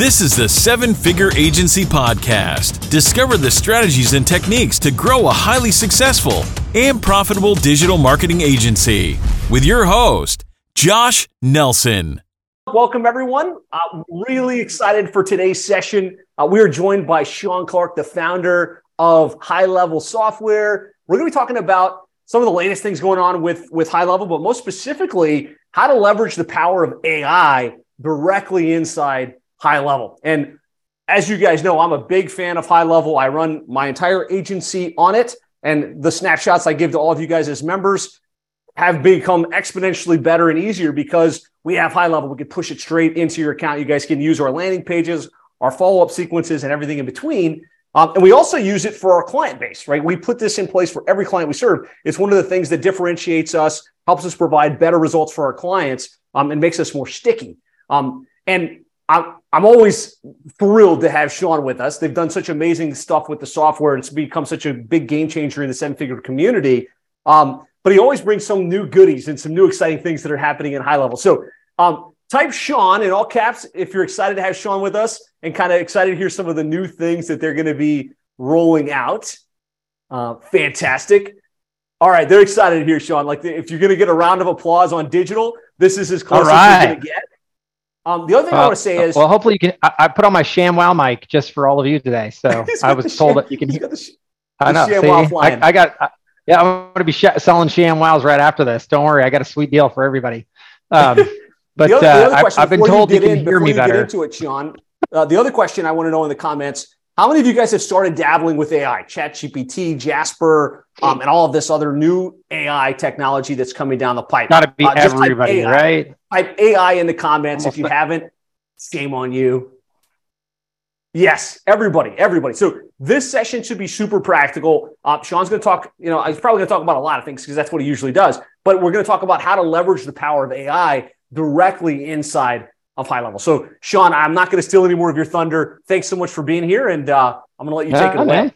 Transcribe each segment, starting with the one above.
This is the Seven Figure Agency Podcast. Discover the strategies and techniques to grow a highly successful and profitable digital marketing agency with your host, Josh Nelson. Welcome, everyone. Uh, really excited for today's session. Uh, we are joined by Shaun Clark, the founder of HighLevel Software. We're going to be talking about some of the latest things going on with, with HighLevel, but most specifically, how to leverage the power of AI directly inside HighLevel. And as you guys know, I'm a big fan of HighLevel. I run my entire agency on it. And the snapshots I give to all of you guys as members have become exponentially better and easier because we have high level. We can push it straight into your account. You guys can use our landing pages, our follow up sequences, and everything in between. Um, and we also use it for our client base, right? We put this in place for every client we serve. It's one of the things that differentiates us, helps us provide better results for our clients, um, and makes us more sticky. Um, and I'm, I'm always thrilled to have Shaun with us. They've done such amazing stuff with the software. It's become such a big game changer in the seven figure community. Um, but he always brings some new goodies and some new exciting things that are happening in HighLevel. So um, type Shaun in all caps if you're excited to have Shaun with us and kind of excited to hear some of the new things that they're going to be rolling out. Uh, fantastic. All right, they're excited to hear Shaun. Like if you're going to get a round of applause on digital, this is as close right. as you're going to get. Um, the other thing well, I want to say is, well, hopefully you can. I, I, put on my ShamWow mic just for all of you today, so I was told that you can. Hear, sh- I know. See, I, I, got. I, yeah, I'm going to be sh- selling ShamWows right after this. Don't worry, I got a sweet deal for everybody. Um, but the other, the other uh, I, have been told you, you can in, hear me better. Get into it, Shaun. Uh, the other question I want to know in the comments: How many of you guys have started dabbling with AI, ChatGPT, Jasper, um, and all of this other new AI technology that's coming down the pipe? Got to be uh, everybody, right? Type AI in the comments Almost if you haven't. Shame on you. Yes, everybody, everybody. So this session should be super practical. Uh, Shaun's going to talk. You know, he's probably going to talk about a lot of things because that's what he usually does. But we're going to talk about how to leverage the power of AI directly inside of HighLevel. So, Shaun, I'm not going to steal any more of your thunder. Thanks so much for being here, and uh, I'm going to let you take it away.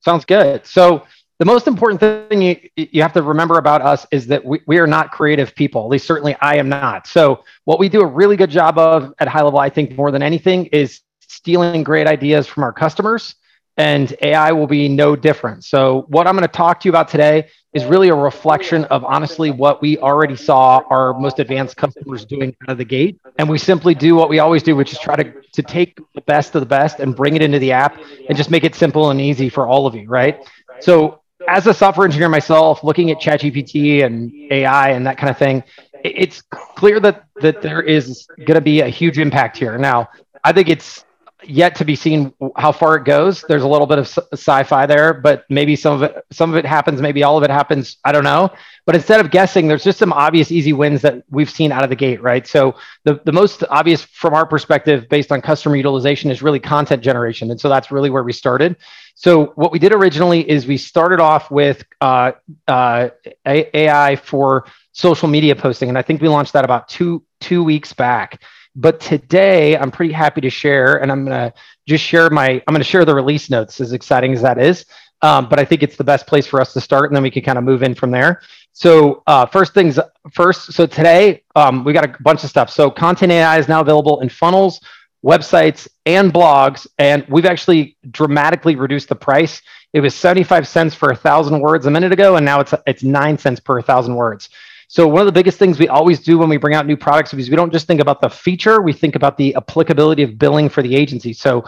Sounds good. So, the most important thing you, you have to remember about us is that we, we are not creative people. At least certainly I am not. So what we do a really good job of at HighLevel, I think more than anything is stealing great ideas from our customers and AI will be no different. So what I'm going to talk to you about today is really a reflection of honestly what we already saw our most advanced customers doing out of the gate. And we simply do what we always do, which is try to, to take the best of the best and bring it into the app and just make it simple and easy for all of you, right? So as a software engineer myself, looking at ChatGPT and AI and that kind of thing, it's clear that that there is going to be a huge impact here. Now, I think it's yet to be seen how far it goes. There's a little bit of sci-fi there, but maybe some of it some of it happens, maybe all of it happens. I don't know. But instead of guessing, there's just some obvious easy wins that we've seen out of the gate, right? So the the most obvious from our perspective, based on customer utilization, is really content generation, and so that's really where we started. So what we did originally is we started off with uh, uh, AI for social media posting, and I think we launched that about two two weeks back. But today, I'm pretty happy to share, and I'm gonna just share my I'm gonna share the release notes, as exciting as that is. Um, but I think it's the best place for us to start, and then we can kind of move in from there. So uh, first things first. So today um, we got a bunch of stuff. So Content AI is now available in funnels, websites and blogs and we've actually dramatically reduced the price it was 75 cents for a thousand words a minute ago and now it's it's nine cents per thousand words so one of the biggest things we always do when we bring out new products is we don't just think about the feature we think about the applicability of billing for the agency. So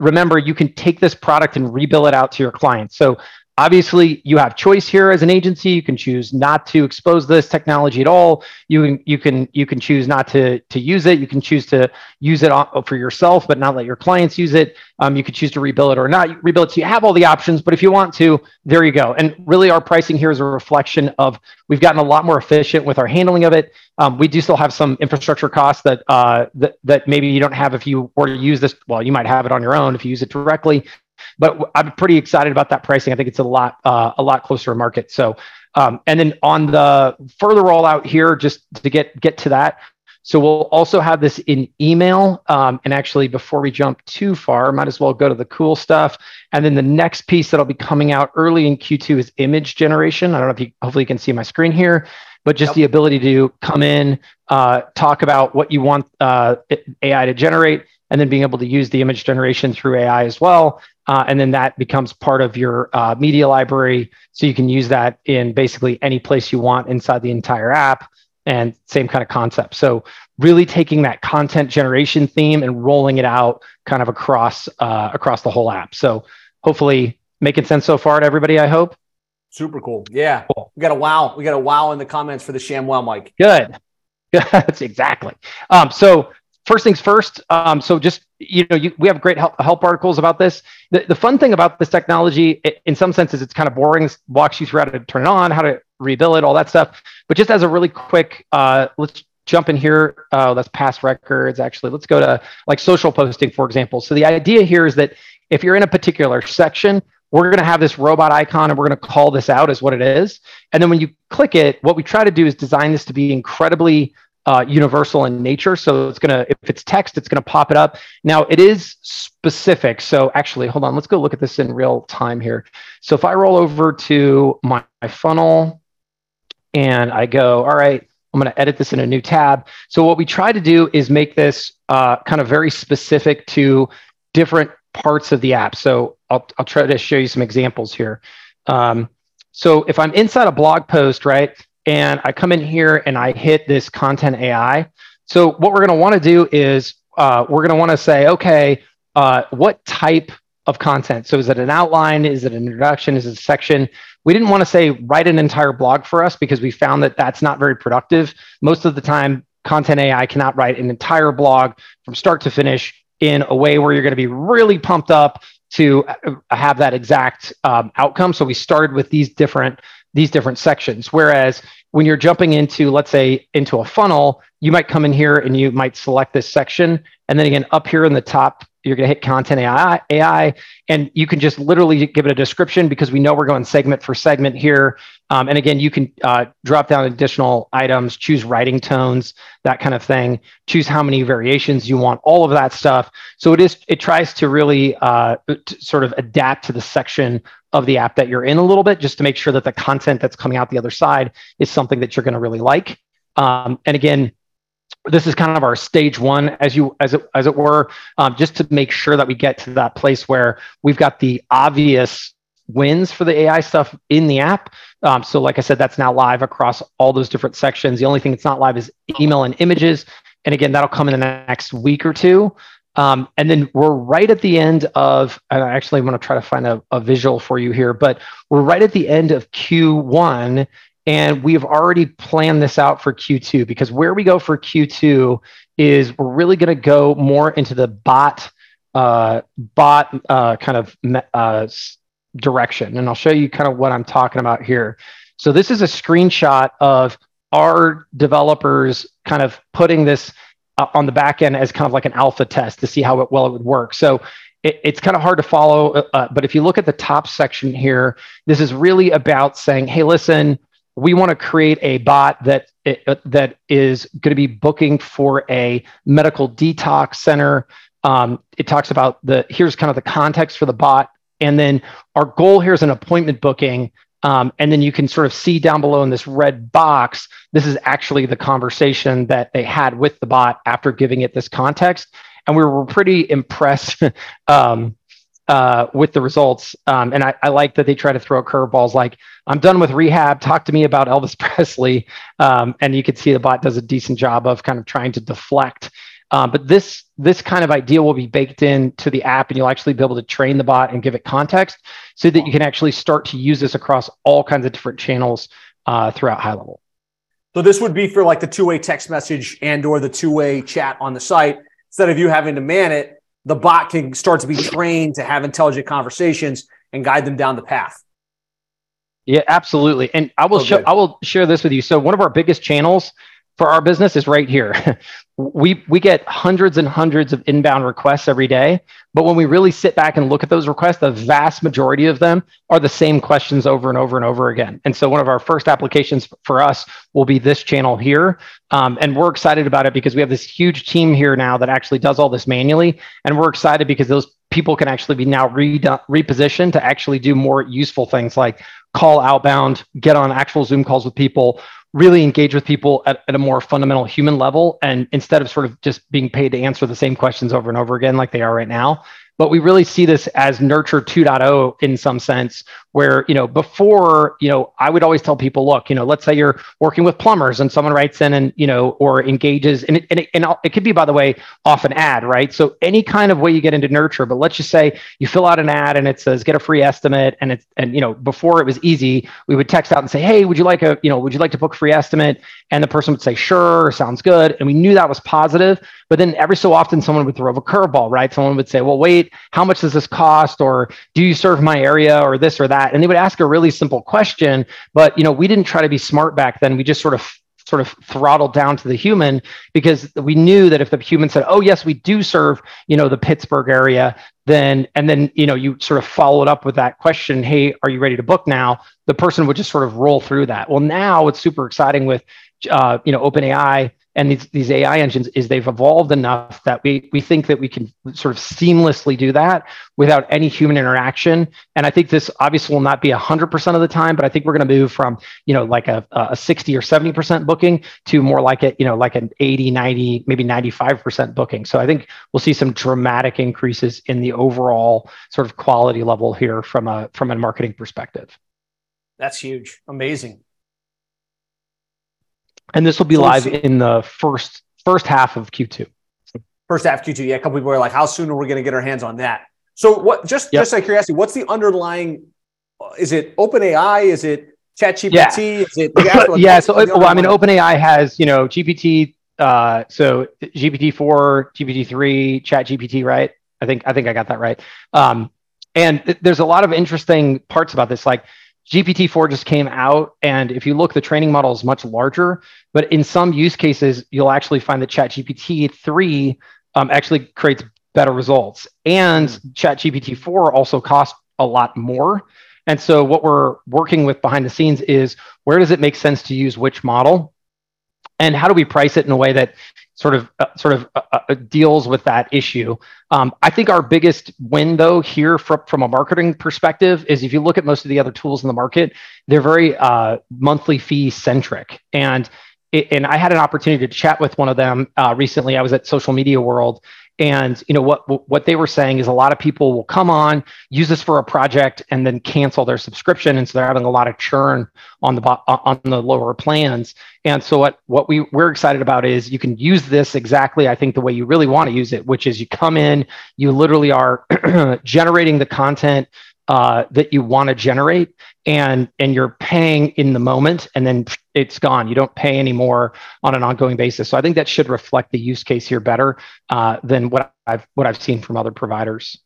remember you can take this product and rebill it out to your clients. So Obviously, you have choice here as an agency. You can choose not to expose this technology at all. You can you can you can choose not to to use it. You can choose to use it for yourself, but not let your clients use it. Um, you could choose to rebill it or not rebill it. So you have all the options. But if you want to, there you go. And really, our pricing here is a reflection of we've gotten a lot more efficient with our handling of it. Um, we do still have some infrastructure costs that uh, that that maybe you don't have if you were to use this. Well, you might have it on your own if you use it directly but I'm pretty excited about that pricing. I think it's a lot uh, a lot closer to market. So, um, and then on the further rollout here, just to get get to that. So we'll also have this in email. Um, and actually, before we jump too far, might as well go to the cool stuff. And then the next piece that'll be coming out early in Q2 is image generation. I don't know if you hopefully you can see my screen here, but just yep. the ability to come in, uh, talk about what you want uh, AI to generate, and then being able to use the image generation through AI as well. Uh, and then that becomes part of your uh, media library. So you can use that in basically any place you want inside the entire app and same kind of concept. So really taking that content generation theme and rolling it out kind of across uh, across the whole app. So hopefully making sense so far to everybody, I hope. Super cool. Yeah. Cool. We got a wow. We got a wow in the comments for the ShamWow mic. Good. That's exactly. Um, so first things first. Um, so just you know, you, we have great help, help articles about this. The, the fun thing about this technology, it, in some senses, it's kind of boring. Walks you through how to turn it on, how to rebill it, all that stuff. But just as a really quick, uh, let's jump in here. Uh, let's pass records. Actually, let's go to like social posting, for example. So the idea here is that if you're in a particular section, we're going to have this robot icon and we're going to call this out as what it is. And then when you click it, what we try to do is design this to be incredibly uh, universal in nature. So it's going to, if it's text, it's going to pop it up. Now it is specific. So actually, hold on, let's go look at this in real time here. So if I roll over to my, my funnel and I go, all right, I'm going to edit this in a new tab. So what we try to do is make this uh, kind of very specific to different parts of the app. So I'll, I'll try to show you some examples here. Um, so if I'm inside a blog post, right, and I come in here and I hit this content AI. So what we're going to want to do is uh, we're going to want to say, okay, uh, what type of content? So is it an outline? Is it an introduction? Is it a section? We didn't want to say write an entire blog for us because we found that that's not very productive. Most of the time, content AI cannot write an entire blog from start to finish in a way where you're going to be really pumped up to uh, have that exact um, outcome. So we started with these different these different sections. Whereas when you're jumping into, let's say, into a funnel, you might come in here and you might select this section, and then again up here in the top you're going to hit content AI, AI, and you can just literally give it a description because we know we're going segment for segment here. Um, and again, you can uh, drop down additional items, choose writing tones, that kind of thing, choose how many variations you want, all of that stuff. So it is it tries to really uh, to sort of adapt to the section of the app that you're in a little bit, just to make sure that the content that's coming out the other side is something that you're going to really like. Um, and again, this is kind of our stage one as you as it, as it were um, just to make sure that we get to that place where we've got the obvious wins for the ai stuff in the app. Um, so like i said that's now live across all those different sections. The only thing that's not live is email and images. And again that'll come in the next week or two. Um, and then we're right at the end of and i actually want to try to find a, a visual for you here but we're right at the end of q1 and we've already planned this out for Q2 because where we go for Q2 is we're really going to go more into the bot uh, bot uh, kind of uh, direction. And I'll show you kind of what I'm talking about here. So this is a screenshot of our developers kind of putting this uh, on the back end as kind of like an alpha test to see how it, well it would work. So it, it's kind of hard to follow, uh, but if you look at the top section here, this is really about saying, hey, listen, we want to create a bot that that is going to be booking for a medical detox center. Um, it talks about the here's kind of the context for the bot, and then our goal here is an appointment booking. Um, and then you can sort of see down below in this red box, this is actually the conversation that they had with the bot after giving it this context. And we were pretty impressed um, uh, with the results. Um, and I, I, like that they try to throw curveballs like, I'm done with rehab. Talk to me about Elvis Presley. Um, and you can see the bot does a decent job of kind of trying to deflect. Um, but this this kind of idea will be baked into the app, and you'll actually be able to train the bot and give it context, so that you can actually start to use this across all kinds of different channels uh, throughout HighLevel. So this would be for like the two way text message and or the two way chat on the site. Instead of you having to man it, the bot can start to be trained to have intelligent conversations and guide them down the path. Yeah, absolutely. And I will oh, show I will share this with you. So one of our biggest channels for our business is right here. we we get hundreds and hundreds of inbound requests every day, but when we really sit back and look at those requests, the vast majority of them are the same questions over and over and over again. And so one of our first applications for us will be this channel here, um, and we're excited about it because we have this huge team here now that actually does all this manually, and we're excited because those people can actually be now re- repositioned to actually do more useful things like call outbound, get on actual Zoom calls with people, really engage with people at, at, a more fundamental human level. And instead of sort of just being paid to answer the same questions over and over again, like they are right now, but we really see this as nurture 2.0 in some sense where you know before you know i would always tell people look you know let's say you're working with plumbers and someone writes in and you know or engages and it, and it, and it could be by the way off an ad right? So any kind of way you get into nurture but let's just say you fill out an ad and it says get a free estimate and it's and you know before it was easy we would text out and say hey would you like a you know would you like to book a free estimate? And the person would say sure sounds good and we knew that was positive but then every so often someone would throw a curveball right? Someone would say well wait how much does this cost? Or do you serve my area or this or that? And they would ask a really simple question but you know we didn't try to be smart back then. We just sort of sort of throttled down to the human because we knew that if the human said oh yes we do serve you know the pittsburgh area then and then you know you sort of followed up with that question hey are you ready to book now? the person would just sort of roll through that. Well now it's super exciting with uh, you know openai and these, these AI engines is they've evolved enough that we we think that we can sort of seamlessly do that without any human interaction. And I think this obviously will not be 100% of the time, but I think we're going to move from, you know, like a, a 60 or 70% booking to more like it, you know, like an 80, 90, maybe 95% booking. So I think we'll see some dramatic increases in the overall sort of quality level here from a from a marketing perspective. That's huge. Amazing and this will be so live in the first first half of Q2. First half Q2. Yeah, a couple people are like, "How soon are we going to get our hands on that?" So, what? Just yep. just out of curiosity, what's the underlying? Is it OpenAI? Is it ChatGPT? Yeah. Is it? yeah. So, well, I mean, OpenAI has you know GPT. Uh, so GPT four, GPT three, Chat GPT, right? I think I think I got that right. Um, and th- there's a lot of interesting parts about this, like GPT-4 just came out, and if you look, the training model is much larger. But in some use cases, you'll actually find that ChatGPT-3 um, actually creates better results, and hmm. ChatGPT-4 also costs a lot more. And so, what we're working with behind the scenes is where does it make sense to use which model, and how do we price it in a way that sort of uh, sort of uh, uh, deals with that issue. Um, I think our biggest win though here from, from a marketing perspective is if you look at most of the other tools in the market, they're very uh, monthly fee centric. And it, and I had an opportunity to chat with one of them uh, recently. I was at Social Media World, and you know what what they were saying is a lot of people will come on, use this for a project, and then cancel their subscription, and so they're having a lot of churn on the on the lower plans. And so what what we we're excited about is you can use this exactly I think the way you really want to use it, which is you come in, you literally are generating the content uh, that you want to generate and and you're paying in the moment and then it's gone. You don't pay anymore on an ongoing basis. So i think that should reflect the use case here better uh, than what i've what i've seen from other providers.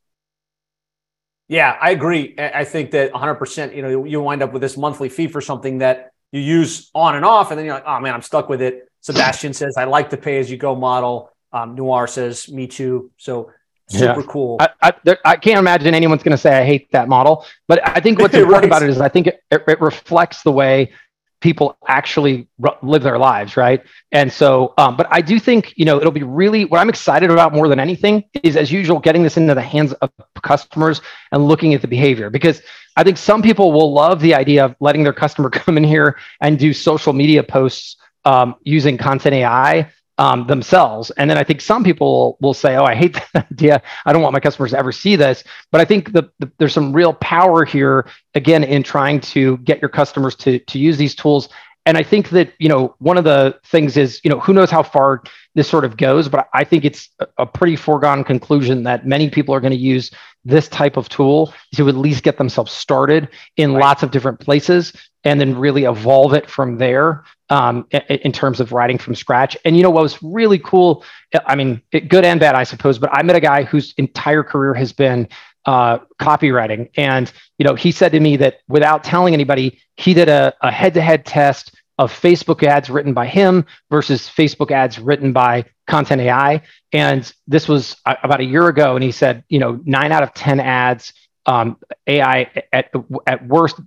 Yeah i agree. I think that 100% you know you wind up with this monthly fee for something that you use on and off and then you're like oh man i'm stuck with it. Sebastian says i like the pay as you go model. Um, noir says me too. So super yeah. cool. I, I, there, I, can't imagine anyone's going to say I hate that model, but I think what's important right. about it is I think it, it, it reflects the way people actually r- live their lives, right? And so, um, but I do think you know it'll be really what I'm excited about more than anything is, as usual, getting this into the hands of customers and looking at the behavior because I think some people will love the idea of letting their customer come in here and do social media posts um, using content AI um, themselves. And then I think some people will say, "Oh, I hate that idea. I don't want my customers to ever see this." But I think the, the, there's some real power here, again, in trying to get your customers to to use these tools. And I think that you know one of the things is you know who knows how far this sort of goes, but I think it's a pretty foregone conclusion that many people are going to use this type of tool to at least get themselves started in right. lots of different places and then really evolve it from there um, in terms of writing from scratch. And you know what was really cool? I mean, good and bad, I suppose. But I met a guy whose entire career has been uh, copywriting, and you know, he said to me that without telling anybody, he did a, a head-to-head test of Facebook ads written by him versus Facebook ads written by Content AI. And this was about a year ago, and he said, you know, nine out of ten ads um, AI at at worst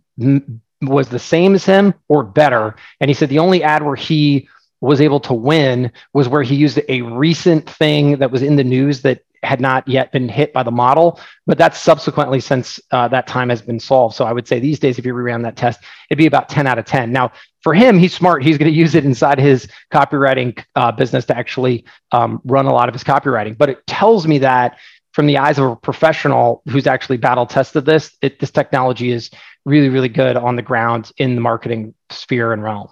was the same as him or better. And he said the only ad where he was able to win was where he used a recent thing that was in the news that had not yet been hit by the model, but that's subsequently since uh, that time has been solved. So I would say these days, if you reran that test, it'd be about 10 out of 10. Now, for him, he's smart. He's going to use it inside his copywriting uh, business to actually um, run a lot of his copywriting. But it tells me that from the eyes of a professional who's actually battle tested this, it, this technology is really, really good on the ground in the marketing sphere and realm.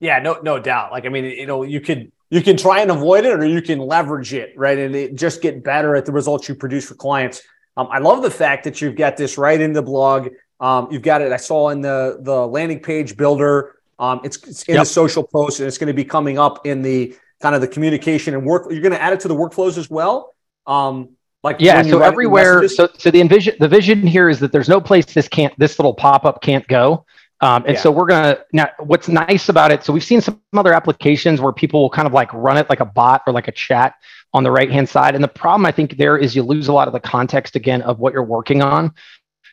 Yeah, no, no doubt. Like, I mean, you know, you could you can try and avoid it or you can leverage it, right? And it just get better at the results you produce for clients. Um, I love the fact that you've got this right in the blog. Um, you've got it. I saw in the the landing page builder. Um, it's, it's in yep. the social post, and it's going to be coming up in the kind of the communication and work. You're going to add it to the workflows as well. Um, like yeah, so everywhere. So so the envision the vision here is that there's no place this can't this little pop up can't go. Um, and yeah. so we're gonna now. What's nice about it? So we've seen some other applications where people will kind of like run it like a bot or like a chat on the right hand side. And the problem I think there is you lose a lot of the context again of what you're working on,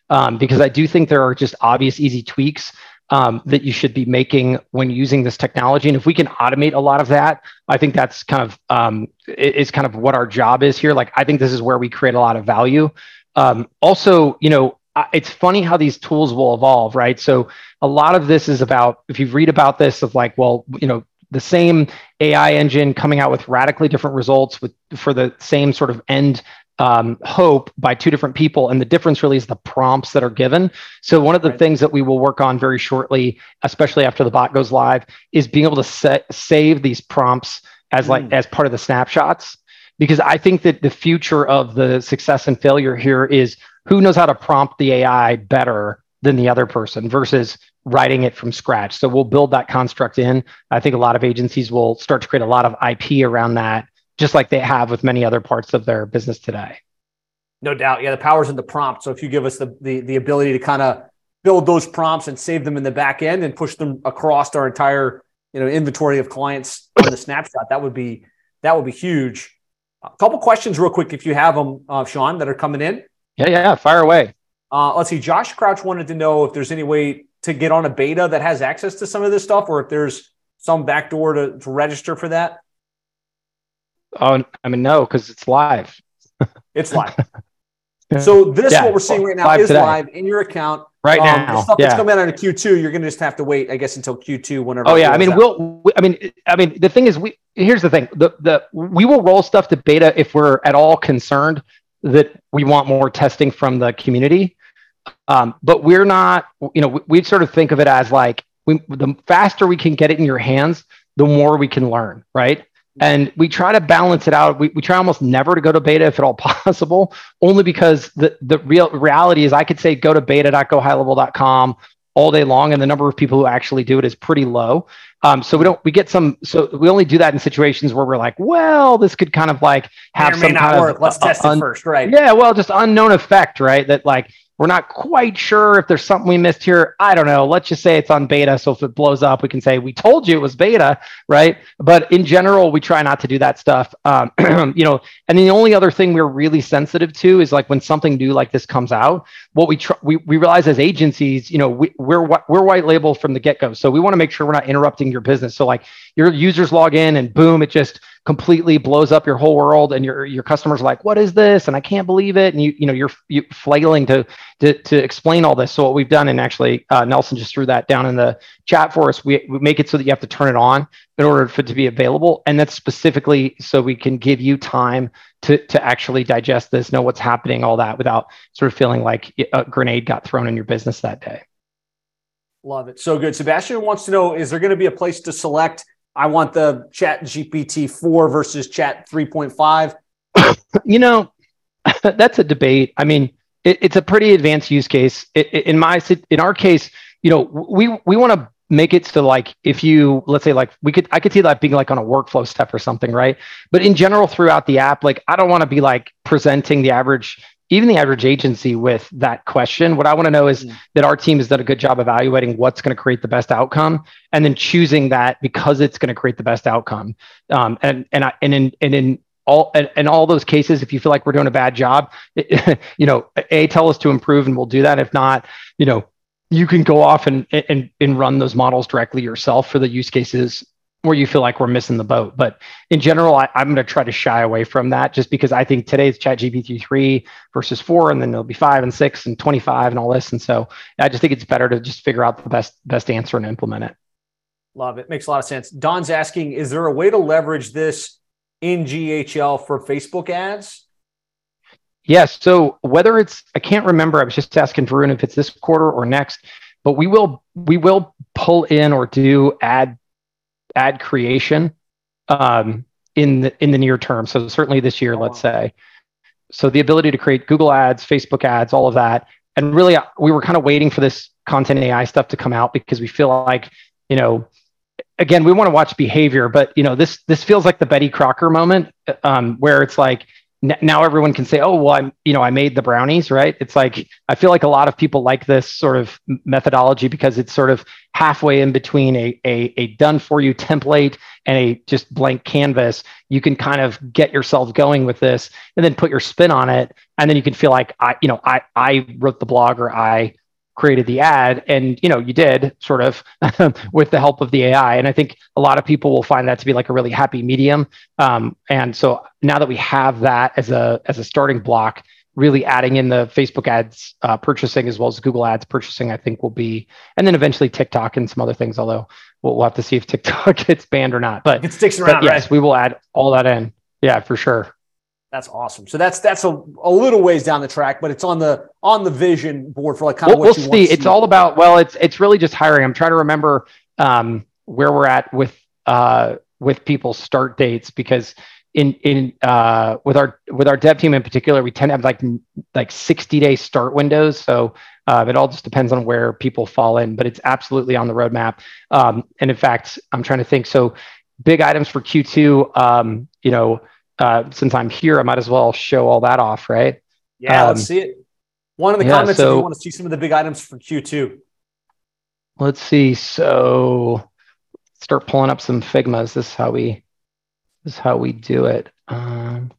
um, because I do think there are just obvious easy tweaks um, that you should be making when using this technology. And if we can automate a lot of that, I think that's kind of um, is kind of what our job is here. Like I think this is where we create a lot of value. Um, also, you know, it's funny how these tools will evolve, right? So a lot of this is about if you read about this of like, well, you know, the same AI engine coming out with radically different results with for the same sort of end um, hope by two different people, and the difference really is the prompts that are given. So one of the right. things that we will work on very shortly, especially after the bot goes live, is being able to set, save these prompts as like mm. as part of the snapshots because I think that the future of the success and failure here is who knows how to prompt the AI better than the other person versus writing it from scratch. So we'll build that construct in. I think a lot of agencies will start to create a lot of IP around that, just like they have with many other parts of their business today. No doubt. Yeah, the power's in the prompt. So if you give us the the, the ability to kind of build those prompts and save them in the back end and push them across our entire you know inventory of clients on the snapshot, that would be that would be huge. A couple questions, real quick, if you have them, uh, Shaun, that are coming in. Yeah, yeah, fire away. Uh, let's see. Josh Crouch wanted to know if there's any way to get on a beta that has access to some of this stuff, or if there's some backdoor to, to register for that. Oh, I mean, no, because it's live. it's live. So this, yeah, what we're seeing right now, live is today. live in your account right um, now. Stuff yeah. that's coming out in Q2, you're going to just have to wait, I guess, until Q2 whenever. Oh yeah, I mean, out. we'll. I mean, I mean, the thing is, we here's the thing: the the we will roll stuff to beta if we're at all concerned that we want more testing from the community. Um, but we're not, you know, we, we, sort of think of it as like we, the faster we can get it in your hands, the more we can learn, right? And we try to balance it out. We, we try almost never to go to beta if at all possible, only because the, the real reality is I could say go to beta.gohighlevel.com all day long, and the number of people who actually do it is pretty low. Um, so we don't we get some so we only do that in situations where we're like, well, this could kind of like have some kind work. of let's uh, test it first, right? Yeah, well, just unknown effect, right? That like we're not quite sure if there's something we missed here. I don't know. Let's just say it's on beta. So if it blows up, we can say we told you it was beta, right? But in general, we try not to do that stuff. Um, you know, and the only other thing we're really sensitive to is like when something new like this comes out. What we tr- we we realize as agencies, you know, we, we're we're white label from the get go. So we want to make sure we're not interrupting your business. So like your users log in and boom, it just completely blows up your whole world and your your customers are like what is this? And i can't believe it. And you you know you're you flailing to to to explain all this. So what we've done and actually uh, nelson just threw that down in the chat for us we, we make it so that you have to turn it on in order for it to be available. And that's specifically so we can give you time to to actually digest this know what's happening all that without sort of feeling like a grenade got thrown in your business that day. Love it. So good. Sebastian wants to know is there going to be a place to select I want the Chat GPT four versus Chat three point five. You know, that's a debate. I mean, it, it's a pretty advanced use case. It, it, in my in our case, you know, we we want to make it so like if you let's say like we could I could see that being like on a workflow step or something, right? But in general, throughout the app, like I don't want to be like presenting the average even the average agency with that question. What I want to know is mm. that our team has done a good job evaluating what's going to create the best outcome, and then choosing that because it's going to create the best outcome. Um, and and I, and in and in all and, in all those cases, if you feel like we're doing a bad job, it, you know, a tell us to improve, and we'll do that. If not, you know, you can go off and and and run those models directly yourself for the use cases where you feel like we're missing the boat. But in general, I, am going to try to shy away from that just because I think today's chat GPT 3 versus 4, and then it'll be 5 and 6 and 25 and all this. And so I just think it's better to just figure out the best best answer and implement it. Love it. Makes a lot of sense. Don's asking, is there a way to leverage this in GHL for Facebook ads? Yes. So whether it's, I can't remember. I was just asking Varun if it's this quarter or next, but we will we will pull in or do ad ad creation um, in the in the near term. So certainly this year, oh. let's say. So the ability to create Google ads, Facebook ads, all of that, and really we were kind of waiting for this content AI stuff to come out because we feel like you know again we want to watch behavior but you know this this feels like the betty crocker moment um, where it's like now everyone can say, oh, well, I'm, you know, I made the brownies, right? It's like, I feel like a lot of people like this sort of methodology because it's sort of halfway in between a, a, a done for you template and a just blank canvas. You can kind of get yourself going with this and then put your spin on it. And then you can feel like I, you know, I, I wrote the blog or I created the ad and you know you did sort of with the help of the ai and i think a lot of people will find that to be like a really happy medium. Um, and so now that we have that as a as a starting block really adding in the facebook ads uh, purchasing as well as google ads purchasing i think will be and then eventually tiktok and some other things although we'll, we'll have to see if tiktok gets banned or not. But it sticks around yes right? we will add all that in. Yeah for sure that's awesome. So that's that's a, a little ways down the track, but it's on the on the vision board for like kind of we'll, what we'll see. It's all about well, it's it's really just hiring. I'm trying to remember um, where we're at with uh, with people's start dates because in in uh, with our with our dev team in particular, we tend to have like like 60 day start windows. So uh, it all just depends on where people fall in, but it's absolutely on the roadmap. Um, and in fact, I'm trying to think. So big items for Q2. Um, you know uh, since I'm here, I might as well show all that off, right? Yeah, um, let's see it. One of the yeah, comments so, if you want to see some of the big items for Q2. Let's see. So start pulling up some Figmas. This is how we this is how we do it. Um,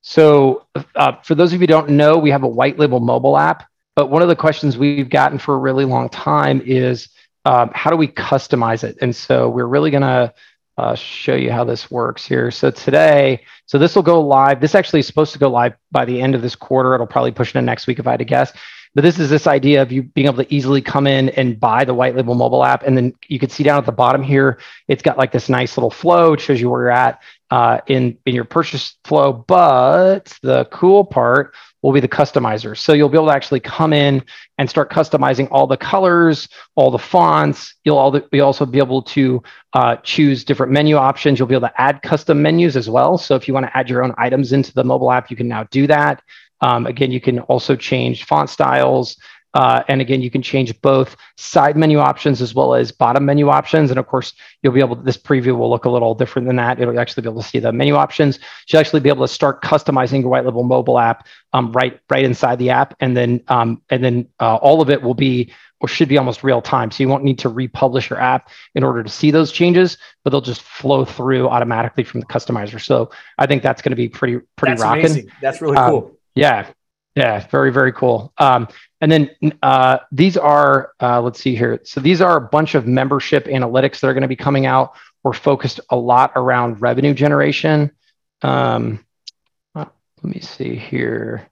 so uh, for those of you who don't know, we have a white label mobile app. But one of the questions we've gotten for a really long time is um, how do we customize it? And so we're really going to uh, show you how this works here. So today, so this will go live. This actually is supposed to go live by the end of this quarter. It'll probably push into next week if I had to guess. But this is this idea of you being able to easily come in and buy the white label mobile app. And then you can see down at the bottom here, it's got like this nice little flow. It shows you where you're at uh, in, in your purchase flow. But the cool part will be the customizer. So you'll be able to actually come in and start customizing all the colors, all the fonts. You'll, all the, you'll also be able to uh, choose different menu options. You'll be able to add custom menus as well. So if you want to add your own items into the mobile app, you can now do that. Um, again, you can also change font styles. Uh, and again, you can change both side menu options as well as bottom menu options. And of course, you'll be able to, this preview will look a little different than that. It'll actually be able to see the menu options. You'll actually be able to start customizing your white label mobile app um, right, right inside the app. And then, um, and then uh, all of it will be or should be almost real time. So you won't need to republish your app in order to see those changes, but they'll just flow through automatically from the customizer. So I think that's going to be pretty, pretty that's rocking. That's really um, cool. Yeah. Yeah. Very, very cool. Um, and then uh, these are, uh, let's see here. So these are a bunch of membership analytics that are going to be coming out. We're focused a lot around revenue generation. Um, uh, let me see here.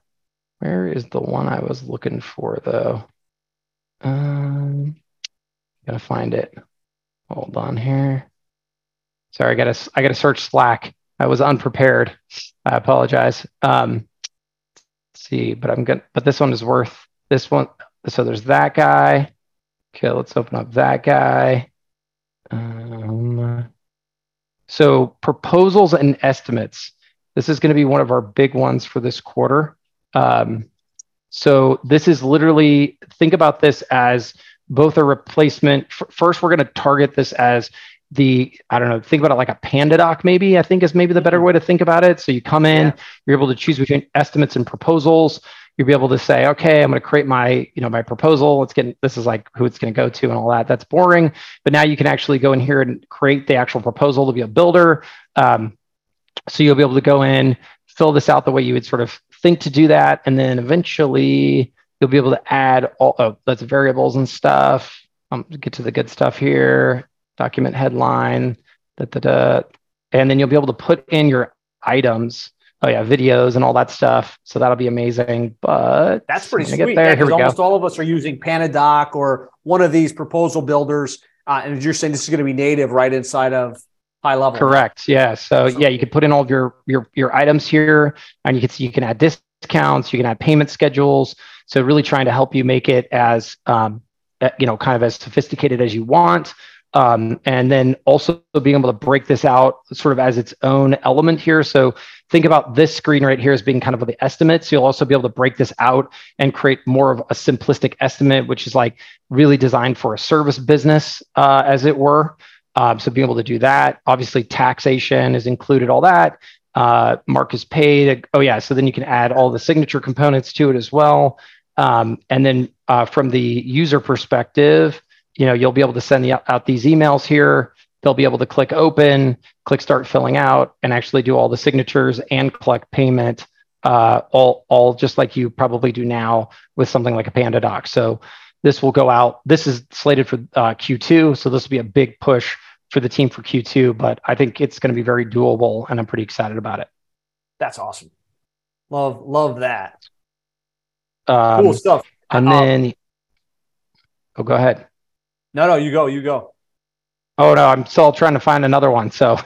Where is the one I was looking for though? Um, gotta find it. Hold on here. Sorry, I gotta I gotta search Slack. I was unprepared. I apologize. Um, see, but I'm gonna. But this one is worth this one. So there's that guy. Okay, let's open up that guy. Um, so proposals and estimates. This is going to be one of our big ones for this quarter. Um, so this is literally think about this as both a replacement. First, we're going to target this as the I don't know, think about it like a PandaDoc, maybe I think is maybe the better way to think about it. So you come in, yeah. you're able to choose between estimates and proposals. You'll be able to say, okay, I'm going to create my, you know, my proposal. Let's get this is like who it's going to go to and all that. That's boring. But now you can actually go in here and create the actual proposal to be a builder. Um, so you'll be able to go in, fill this out the way you would sort of think to do that, and then eventually you'll be able to add all oh, that's variables and stuff. Um, get to the good stuff here document headline, Da, da, da. And then you'll be able to put in your items. Oh yeah, videos and all that stuff. So that'll be amazing. But that's pretty sweet. Get there. Yeah, Here we almost go. all of us are using PandaDoc or one of these proposal builders. Uh, and you're saying this is going to be native right inside of HighLevel. Correct. Yeah. So yeah, you can put in all of your your your items here, and you can see you can add discounts, you can add payment schedules. So really trying to help you make it as um, eh, you know, kind of as sophisticated as you want. Um, and then also being able to break this out sort of as its own element here. So think about this screen right here as being kind of the estimates. You'll also be able to break this out and create more of a simplistic estimate, which is like really designed for a service business, uh, as it were. Um, so being able to do that, obviously taxation is included, all that. Uh, is paid. Oh yeah, so then you can add all the signature components to it as well. Um, and then uh, from the user perspective, you know, you'll be able to send the, out these emails here. They'll be able to click open, click start filling out, and actually do all the signatures and collect payment, uh, all all just like you probably do now with something like a PandaDoc. So this will go out. This is slated for uh, Q2, so this will be a big push for the team for Q2. But I think it's going to be very doable, and I'm pretty excited about it. That's awesome. Love love that. Um, cool stuff. And um, then, oh, go ahead. No, no, you go, you go. Oh no, I'm still trying to find another one. So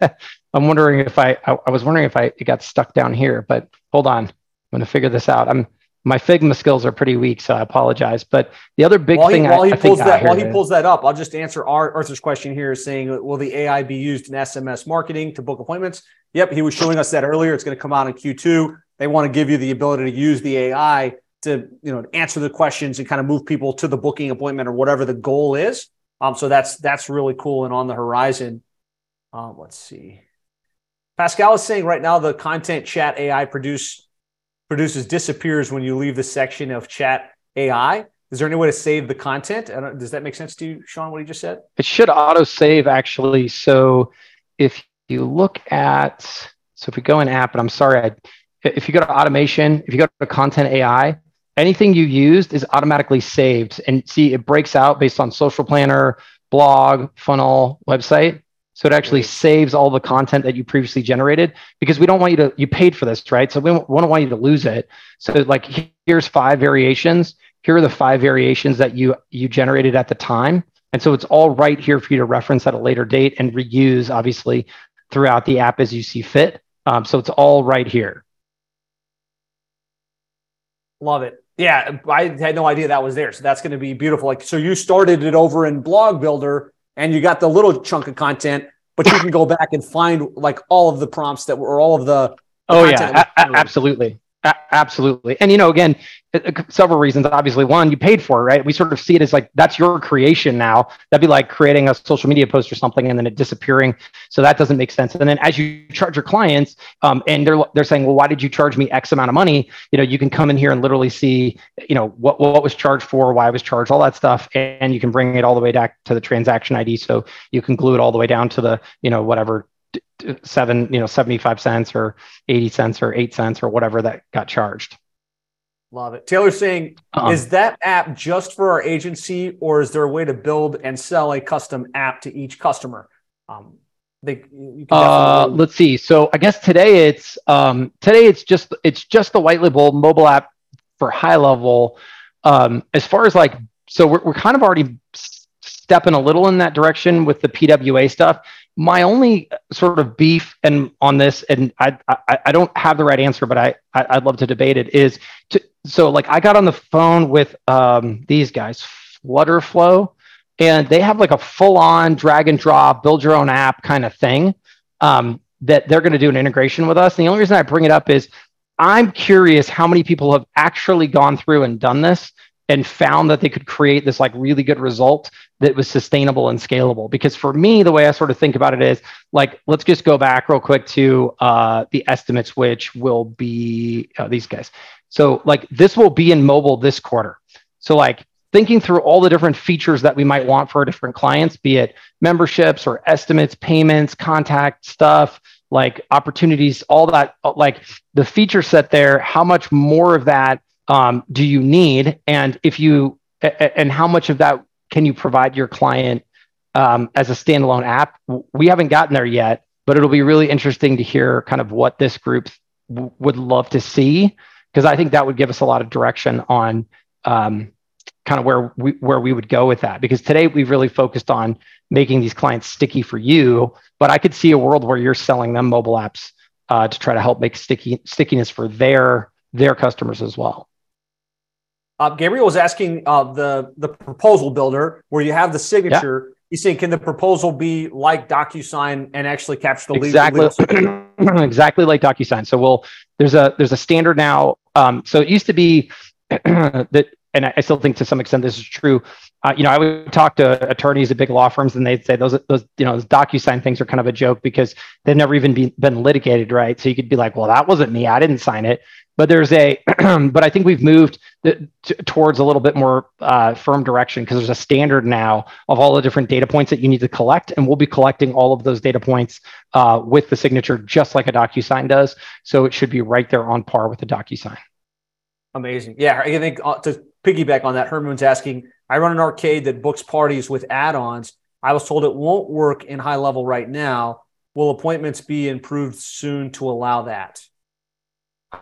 I'm wondering if I, I, I was wondering if I it got stuck down here, but hold on, I'm going to figure this out. I'm my Figma skills are pretty weak, so I apologize. But the other big while thing he, while I, he pulls that while he pulls that up, I'll just answer Arthur's question here, saying, "Will the AI be used in SMS marketing to book appointments?" Yep, he was showing us that earlier. It's going to come out in Q2. They want to give you the ability to use the AI to you know answer the questions and kind of move people to the booking appointment or whatever the goal is. Um, so that's that's really cool and on the horizon. Um, let's see. Pascal is saying right now the content chat AI produce produces disappears when you leave the section of chat AI. Is there any way to save the content? Does that make sense to you, Shaun, what he just said? It should auto save actually. So if you look at, so if we go in app, and I'm sorry, I, if you go to automation, if you go to content AI, anything you used is automatically saved. And see, it breaks out based on social planner, blog, funnel, website. So it actually saves all the content that you previously generated because we don't want you to, you paid for this, right? So we don't want you to lose it. So like, here's five variations. Here are the five variations that you, you generated at the time. And so it's all right here for you to reference at a later date and reuse, obviously, throughout the app as you see fit. Um, so it's all right here. Love it. Yeah, I had no idea that was there. So that's going to be beautiful. Like, so you started it over in Blog Builder and you got the little chunk of content, but you can go back and find like all of the prompts that were, all of the. the oh yeah, a- absolutely, absolutely. And you know, again, several reasons. Obviously, one, you paid for it, right? We sort of see it as like that's your creation now. That'd be like creating a social media post or something and then it disappearing. So that doesn't make sense. And then as you charge your clients, um, and they're they're saying, well, why did you charge me X amount of money? You know, you can come in here and literally see, you know, what what was charged for, why I was charged, all that stuff, and you can bring it all the way back to the transaction ID. So you can glue it all the way down to the, you know, whatever seven, you know, 75 cents or 80 cents or eight cents or whatever that got charged. Love it. Taylor saying, uh-huh. is that app just for our agency, or is there a way to build and sell a custom app to each customer? Um, they, uh, let's see. So I guess today it's um, today it's just it's just the white label mobile app for HighLevel. Um, as far as like, so we're we're kind of already stepping a little in that direction with the PWA stuff my only sort of beef and on this, and I, I, I don't have the right answer, but I, I would love to debate it. Is to so like I got on the phone with um, these guys, Flutterflow, and they have like a full-on drag and drop, build your own app kind of thing um, that they're going to do an integration with us. And the only reason I bring it up is I'm curious how many people have actually gone through and done this and found that they could create this like really good result that was sustainable and scalable. Because for me the way i sort of think about it is like let's just go back real quick to uh, the estimates which will be uh, these guys. So like this will be in mobile this quarter. So like thinking through all the different features that we might want for our different clients be it memberships or estimates payments contact stuff like opportunities all that like the feature set there how much more of that um, do you need? And if you and how much of that can you provide your client um, as a standalone app. We haven't gotten there yet, but it'll be really interesting to hear kind of what this group would love to see because I think that would give us a lot of direction on um, kind of where we where we would go with that. Because today we've really focused on making these clients sticky for you, but I could see a world where you're selling them mobile apps uh, to try to help make sticky stickiness for their their customers as well. Uh, Gabriel was asking uh, the the proposal builder where you have the signature. Yeah. He's saying, can the proposal be like DocuSign and actually capture the exactly exactly like DocuSign? So we'll there's a there's a standard now. Um, so it used to be that, and I still think to some extent this is true. Uh, you know, I would talk to attorneys at big law firms, and they'd say those those you know those DocuSign things are kind of a joke because they've never even be, been litigated, right? So you could be like, well, that wasn't me, I didn't sign it. But there's a, but I think we've moved the, t- towards a little bit more uh, firm direction because there's a standard now of all the different data points that you need to collect, and we'll be collecting all of those data points uh, with the signature, just like a DocuSign does. So it should be right there on par with the DocuSign. Amazing. Yeah, I think uh, to piggyback on that, Herman's asking I run an arcade that books parties with add-ons. I was told it won't work in HighLevel right now. Will appointments be improved soon to allow that?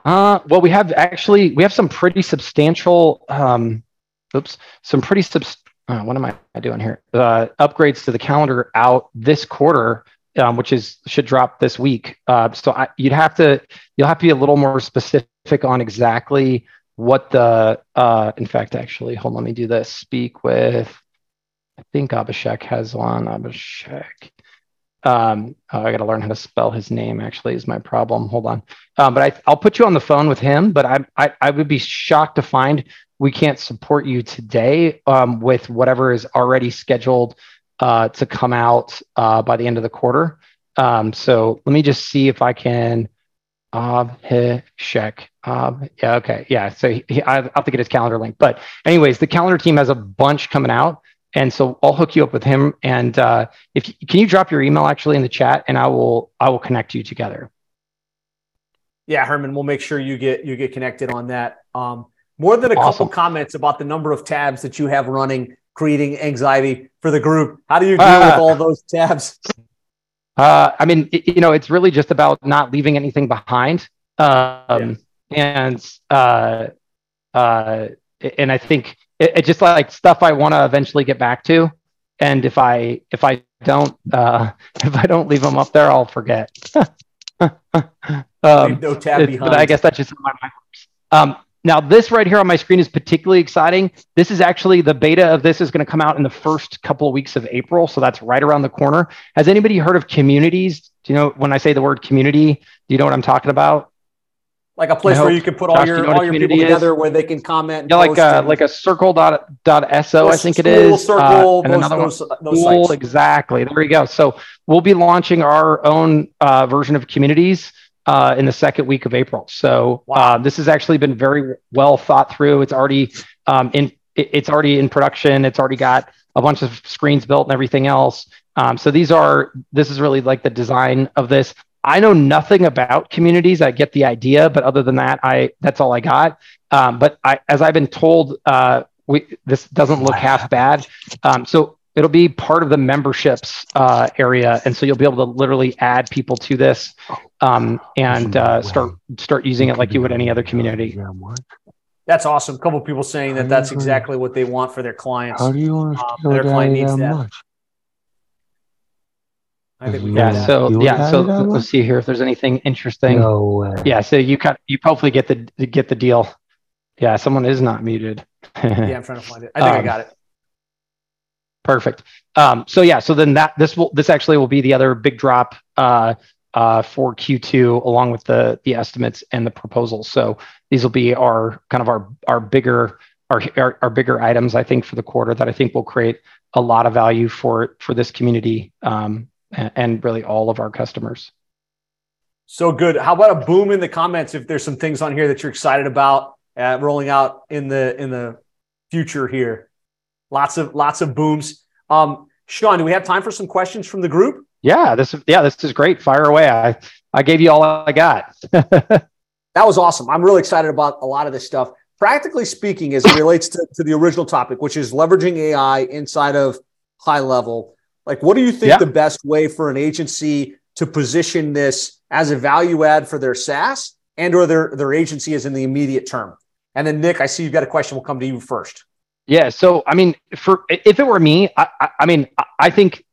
Uh, well, we have actually we have some pretty substantial, um, oops, some pretty sub. Uh, what am I doing here? Uh, upgrades to the calendar out this quarter, um, which is should drop this week. Uh, so I, you'd have to you'll have to be a little more specific on exactly what the uh in fact actually hold on let me do this. Speak with i think abhishek has one abhishek. Um oh, i gotta learn how to spell his name actually is my problem. Hold on. Um, but I, i'll put you on the phone with him but I, I i would be shocked to find we can't support you today um, with whatever is already scheduled uh, to come out uh, by the end of the quarter. Um, so let me just see if i can Abhishek. Um, yeah, okay, yeah. So he, he, I have to get his calendar link. But anyways, the calendar team has a bunch coming out, and so I'll hook you up with him. And uh, if can you drop your email actually in the chat, and I will I will connect you together. Yeah, Herman, we'll make sure you get you get connected on that. Um, more than a awesome. couple comments about the number of tabs that you have running, creating anxiety for the group. How do you deal uh, with all those tabs? Uh, I mean, it, you know, it's really just about not leaving anything behind. Um, yeah. And uh, uh, and I think it, it just like stuff I want to eventually get back to. And if I if I don't uh, if I don't leave them up there, I'll forget. um, no tab behind. But I guess that's just my mind. Um, now, this right here on my screen is particularly exciting. This is actually the beta of this is going to come out in the first couple of weeks of April. So that's right around the corner. Has anybody heard of communities? Do you know when I say the word community, do you know what I'm talking about? Like a place where you can put Josh, all your you know all your people is? together where they can comment. Yeah, like a, like a circle dot, dot so I think it is. Circle, uh, and those, another those, one. Those cool, exactly. There you go. So we'll be launching our own uh, version of communities uh, in the second week of April. So wow. uh, this has actually been very well thought through. It's already um, in it's already in production. It's already got a bunch of screens built and everything else. Um, so these are this is really like the design of this. I know nothing about communities. I get the idea, but other than that, I that's all I got. Um, but I, as I've been told, uh, we, this doesn't look half bad. Um, so it'll be part of the memberships uh, area, and so you'll be able to literally add people to this um, and uh, start start using it like you would any other community. That's awesome. A couple of people saying that that's exactly what they want for their clients. How do you want um, their client needs that. Much? I think we yeah. So yeah. So let's see here if there's anything interesting. No way. Yeah. So you cut. You hopefully get the get the deal. Yeah. Someone is not muted. yeah, I'm trying to find it. I think um, I got it. Perfect. Um, so yeah, so then that this will this actually will be the other big drop uh, uh, for Q2, along with the the estimates and the proposals. So these will be our kind of our our bigger our, our, our bigger items, I think, for the quarter that I think will create a lot of value for for this community um, and, and really all of our customers. So good. How about a boom in the comments if there's some things on here that you're excited about uh, rolling out in the in the future here? Lots of lots of booms. Um, Shaun, do we have time for some questions from the group? Yeah, this is yeah, this is great. Fire away. I I gave you all I got. that was awesome. I'm really excited about a lot of this stuff. Practically speaking, as it relates to, to the original topic, which is leveraging AI inside of HighLevel, Like, what do you think yeah. the best way for an agency to position this as a value add for their SaaS and or their, their agency is in the immediate term? And then Nick, I see you've got a question. We'll come to you first. Yeah. So, I mean, for if it were me, I, I, I mean, I think,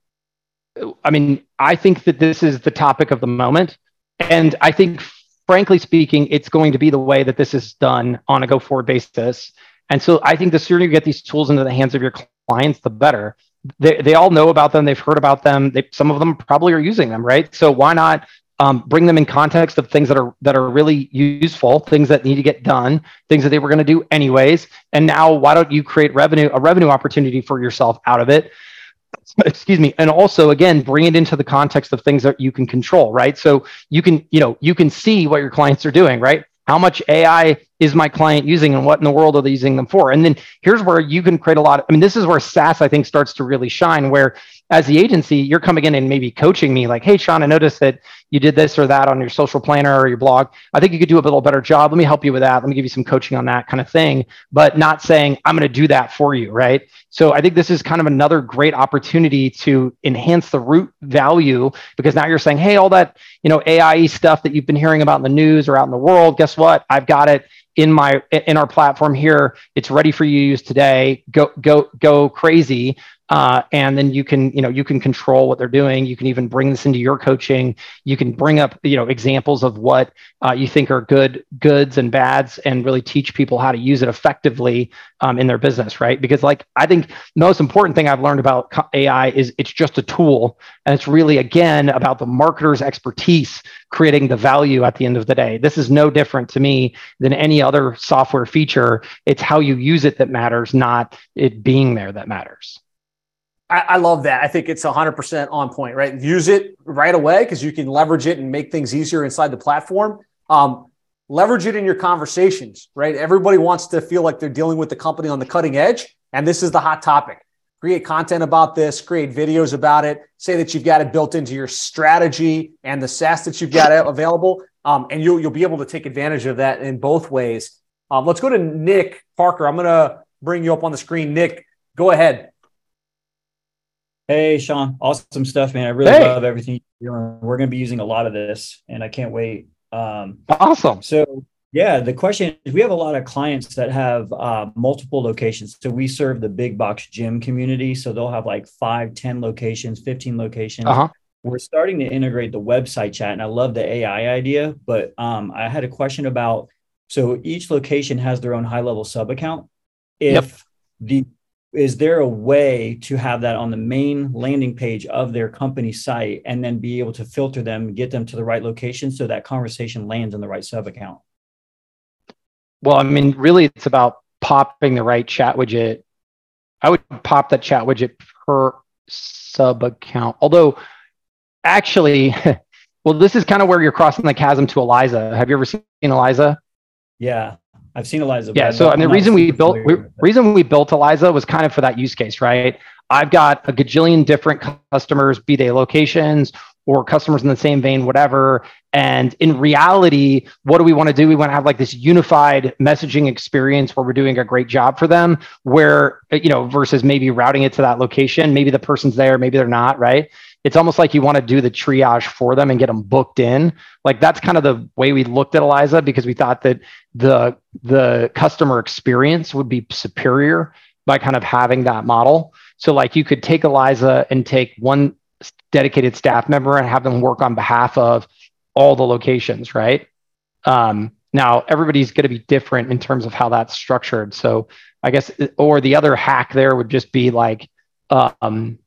I mean, I think that this is the topic of the moment, and I think, frankly speaking, it's going to be the way that this is done on a go forward basis. And so, I think the sooner you get these tools into the hands of your clients, the better. They, they all know about them. They've heard about them. They, some of them probably are using them, right? So why not um, bring them in context of things that are that are really useful, things that need to get done, things that they were going to do anyways. And now, why don't you create revenue a revenue opportunity for yourself out of it? Excuse me, and also again, bring it into the context of things that you can control, right? So you can you know you can see what your clients are doing, right? How much AI is my client using and what in the world are they using them for? And then here's where you can create a lot. Of, I mean, this is where SaaS, I think, starts to really shine, where as the agency, you're coming in and maybe coaching me like, hey, Shaun, I noticed that you did this or that on your social planner or your blog. I think you could do a little better job. Let me help you with that. Let me give you some coaching on that kind of thing, but not saying I'm going to do that for you. Right. So I think this is kind of another great opportunity to enhance the root value because now you're saying, hey, all that, you know, AI stuff that you've been hearing about in the news or out in the world, guess what? I've got it in my in our platform here it's ready for you to use today go go go crazy uh, and then you can you know you can control what they're doing. You can even bring this into your coaching. You can bring up you know examples of what uh, you think are good goods and bads and really teach people how to use it effectively um, in their business right? Because like i think the most important thing i've learned about ai is it's just a tool. And it's really again about the marketer's expertise creating the value at the end of the day. This is no different to me than any other software feature. It's how you use it that matters not it being there that matters I, I love that. I think it's 100% on point, right? Use it right away because you can leverage it and make things easier inside the platform. Um, leverage it in your conversations, right? Everybody wants to feel like they're dealing with the company on the cutting edge, and this is the hot topic. Create content about this, create videos about it, say that you've got it built into your strategy and the SaaS that you've got available, um, and you'll, you'll be able to take advantage of that in both ways. Um, let's go to Nick Parker. I'm going to bring you up on the screen. Nick, go ahead. Hey, Shaun, awesome stuff, man. I really hey. love everything you're doing. We're going to be using a lot of this, and I can't wait. Um, awesome. So, yeah, the question is we have a lot of clients that have uh, multiple locations. So, we serve the big box gym community. So, they'll have like five, 10 locations, 15 locations. Uh-huh. We're starting to integrate the website chat, and I love the AI idea. But um, I had a question about so each location has their own HighLevel sub account. If yep. the is there a way to have that on the main landing page of their company site and then be able to filter them get them to the right location so that conversation lands in the right sub account? Well i mean really it's about popping the right chat widget. I would pop that chat widget per sub account. Although actually well this is kind of where you're crossing the chasm to eliza. Have you ever seen eliza? Yeah I've seen Eliza. Yeah. So, and the reason we built, we, reason we built Eliza was kind of for that use case, right? I've got a gajillion different customers, be they locations or customers in the same vein, whatever. And in reality, what do we want to do? We want to have like this unified messaging experience where we're doing a great job for them, where, you know, versus maybe routing it to that location. Maybe the person's there, maybe they're not, right? It's almost like you want to do the triage for them and get them booked in. Like that's kind of the way we looked at Eliza because we thought that the the customer experience would be superior by kind of having that model. So like you could take Eliza and take one dedicated staff member and have them work on behalf of all the locations, right? Um, now everybody's going to be different in terms of how that's structured. So I guess, or the other hack there would just be like, um,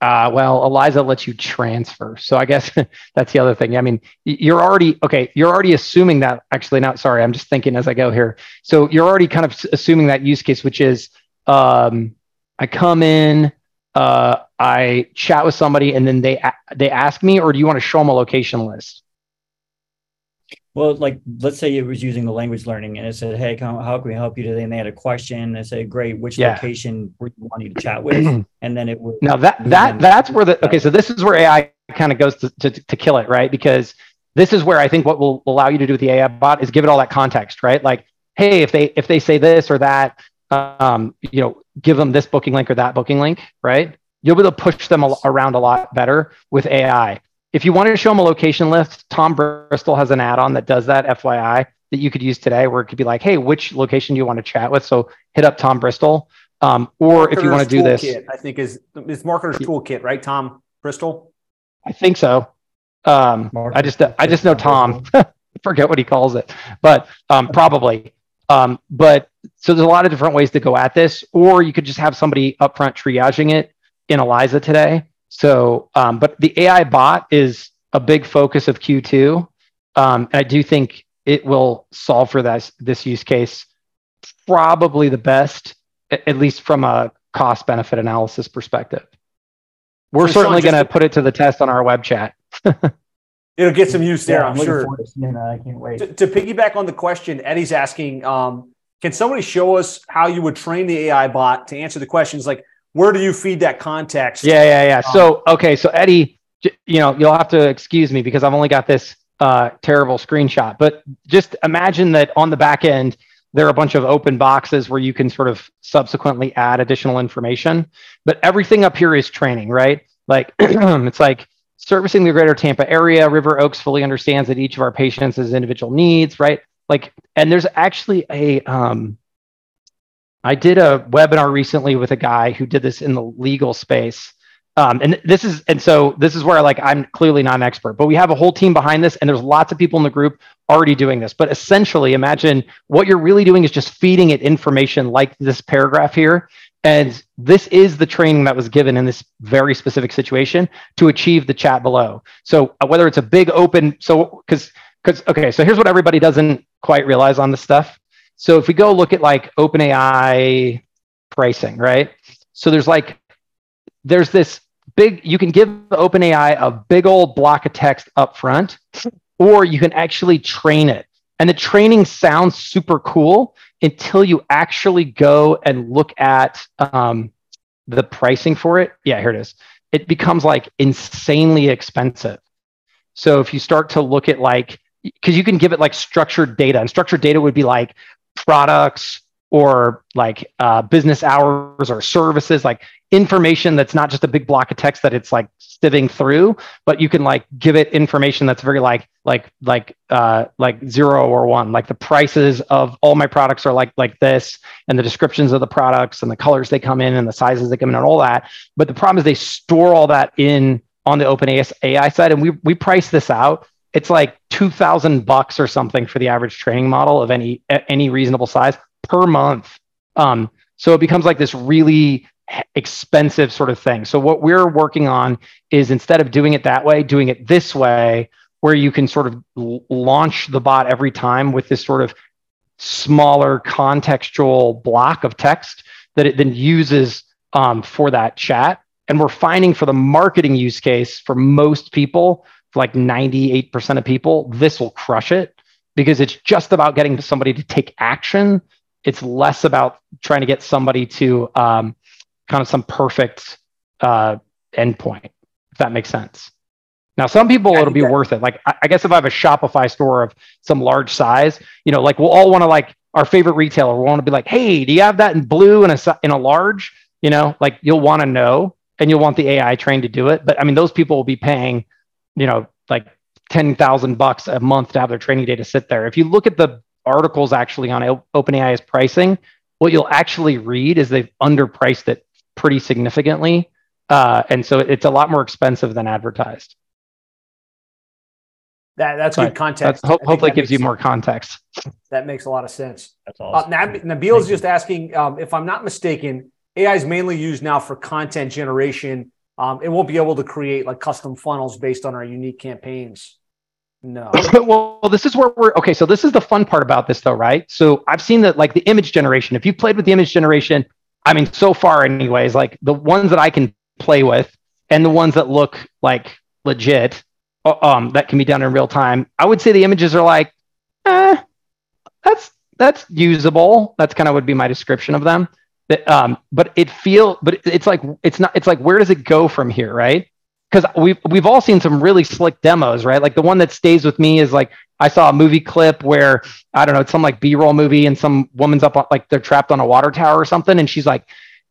uh, well, Eliza lets you transfer. So I guess that's the other thing. I mean, you're already, okay, you're already assuming that, actually, not sorry, I'm just thinking as I go here. So you're already kind of assuming that use case, which is um, I come in, uh, I chat with somebody, and then they, they ask me, or do you want to show them a location list? Well, like let's say it was using the language learning and it said, Hey, how, how can we help you today? And they had a question and they said, Great, which yeah. location were you wanting to chat with? and then it would now that that that's where the okay, so this is where AI kind of goes to, to, to kill it, right? Because this is where I think what will allow you to do with the AI bot is give it all that context, right? Like, hey, if they if they say this or that, um, you know, give them this booking link or that booking link, right? you'll be able to push them around a lot better with AI. If you wanted to show them a location list, Tom Bristol has an add-on that does that, FYI, that you could use today, where it could be like, "Hey, which location do you want to chat with?" So hit up Tom Bristol. Um, or Marketer's if you want to do this, I think is is Marketer's Toolkit, right? Tom Bristol. I think so. Um, I just I just know Tom. Forget what he calls it, but um, probably. Um, but so there's a lot of different ways to go at this, or you could just have somebody upfront triaging it in Eliza today. So, um, but the AI bot is a big focus of Q2. Um, and I do think it will solve for this, this use case probably the best, at least from a cost benefit analysis perspective. We're so certainly going to put it to the test on our web chat. It'll get some use there, yeah, I'm, I'm sure. I can't wait. To, to, piggyback on the question, Eddie's asking, um, can somebody show us how you would train the AI bot to answer the questions like where do you feed that context? Yeah, yeah, yeah. Um, so okay, so Eddie, you know, you'll have to excuse me because I've only got this uh, terrible screenshot. But just imagine that on the back end, there are a bunch of open boxes where you can sort of subsequently add additional information. But everything up here is training, right? Like it's like servicing the greater Tampa area. River Oaks fully understands that each of our patients has individual needs, right? Like, and there's actually a um, I did a webinar recently with a guy who did this in the legal space. Um, and this is and so this is where like I'm clearly not an expert, but we have a whole team behind this, and there's lots of people in the group already doing this. But essentially, imagine what you're really doing is just feeding it information like this paragraph here, and this is the training that was given in this very specific situation to achieve the chat below. So uh, whether it's a big open, so because because okay, so here's what everybody doesn't quite realize on this stuff. So if we go look at like OpenAI pricing, right? So there's like there's this big you can give OpenAI a big old block of text up front, or you can actually train it. And the training sounds super cool until you actually go and look at um, the pricing for it. Yeah, here it is. It becomes like insanely expensive. So if you start to look at like, because you can give it like structured data, and structured data would be like, products or like uh, business hours or services, like information that's not just a big block of text that it's like sieving through, but you can like give it information that's very like like like uh, like zero or one. Like the prices of all my products are like like this, and the descriptions of the products and the colors they come in and the sizes they come in and all that. But the problem is they store all that in on the OpenAI side, and we we price this out it's like 2000 bucks or something for the average training model of any any reasonable size per month. Um, so it becomes like this really expensive sort of thing. So what we're working on is instead of doing it that way doing it this way where you can sort of launch the bot every time with this sort of smaller contextual block of text that it then uses um, for that chat. And we're finding for the marketing use case for most people like 98% of people, this will crush it because it's just about getting somebody to take action. It's less about trying to get somebody to um, kind of some perfect uh, endpoint, if that makes sense. Now, some people it'll be worth it. Like, I guess if I have a Shopify store of some large size, you know, like we'll all want to like our favorite retailer. We want to be like, hey, do you have that in blue and a in a large? You know, like you'll want to know, and you'll want the AI trained to do it. But I mean, those people will be paying you know, like 10,000 bucks a month to have their training data sit there. If you look at the articles actually on OpenAI's pricing, what you'll actually read is they've underpriced it pretty significantly. Uh, and so it's a lot more expensive than advertised. That, that's but good context. That's, ho- hopefully, it gives you more context. That makes a lot of sense. That's awesome. Uh, Nabil is just asking um, if I'm not mistaken, AI is mainly used now for content generation um, it won't be able to create like custom funnels based on our unique campaigns. No. well, this is where we're okay. So this is the fun part about this, though, right? So I've seen that like the image generation. If you played with the image generation, I mean, so far, anyways, like the ones that I can play with and the ones that look like legit, uh, um, that can be done in real time. I would say the images are like, eh, that's that's usable. That's kind of would be my description of them um, but it feel, but it's like it's not. It's like where does it go from here, right? Because we've we've all seen some really slick demos, right? Like the one that stays with me is like I saw a movie clip where I don't know, it's some like B-roll movie, and some woman's up on, like they're trapped on a water tower or something, and she's like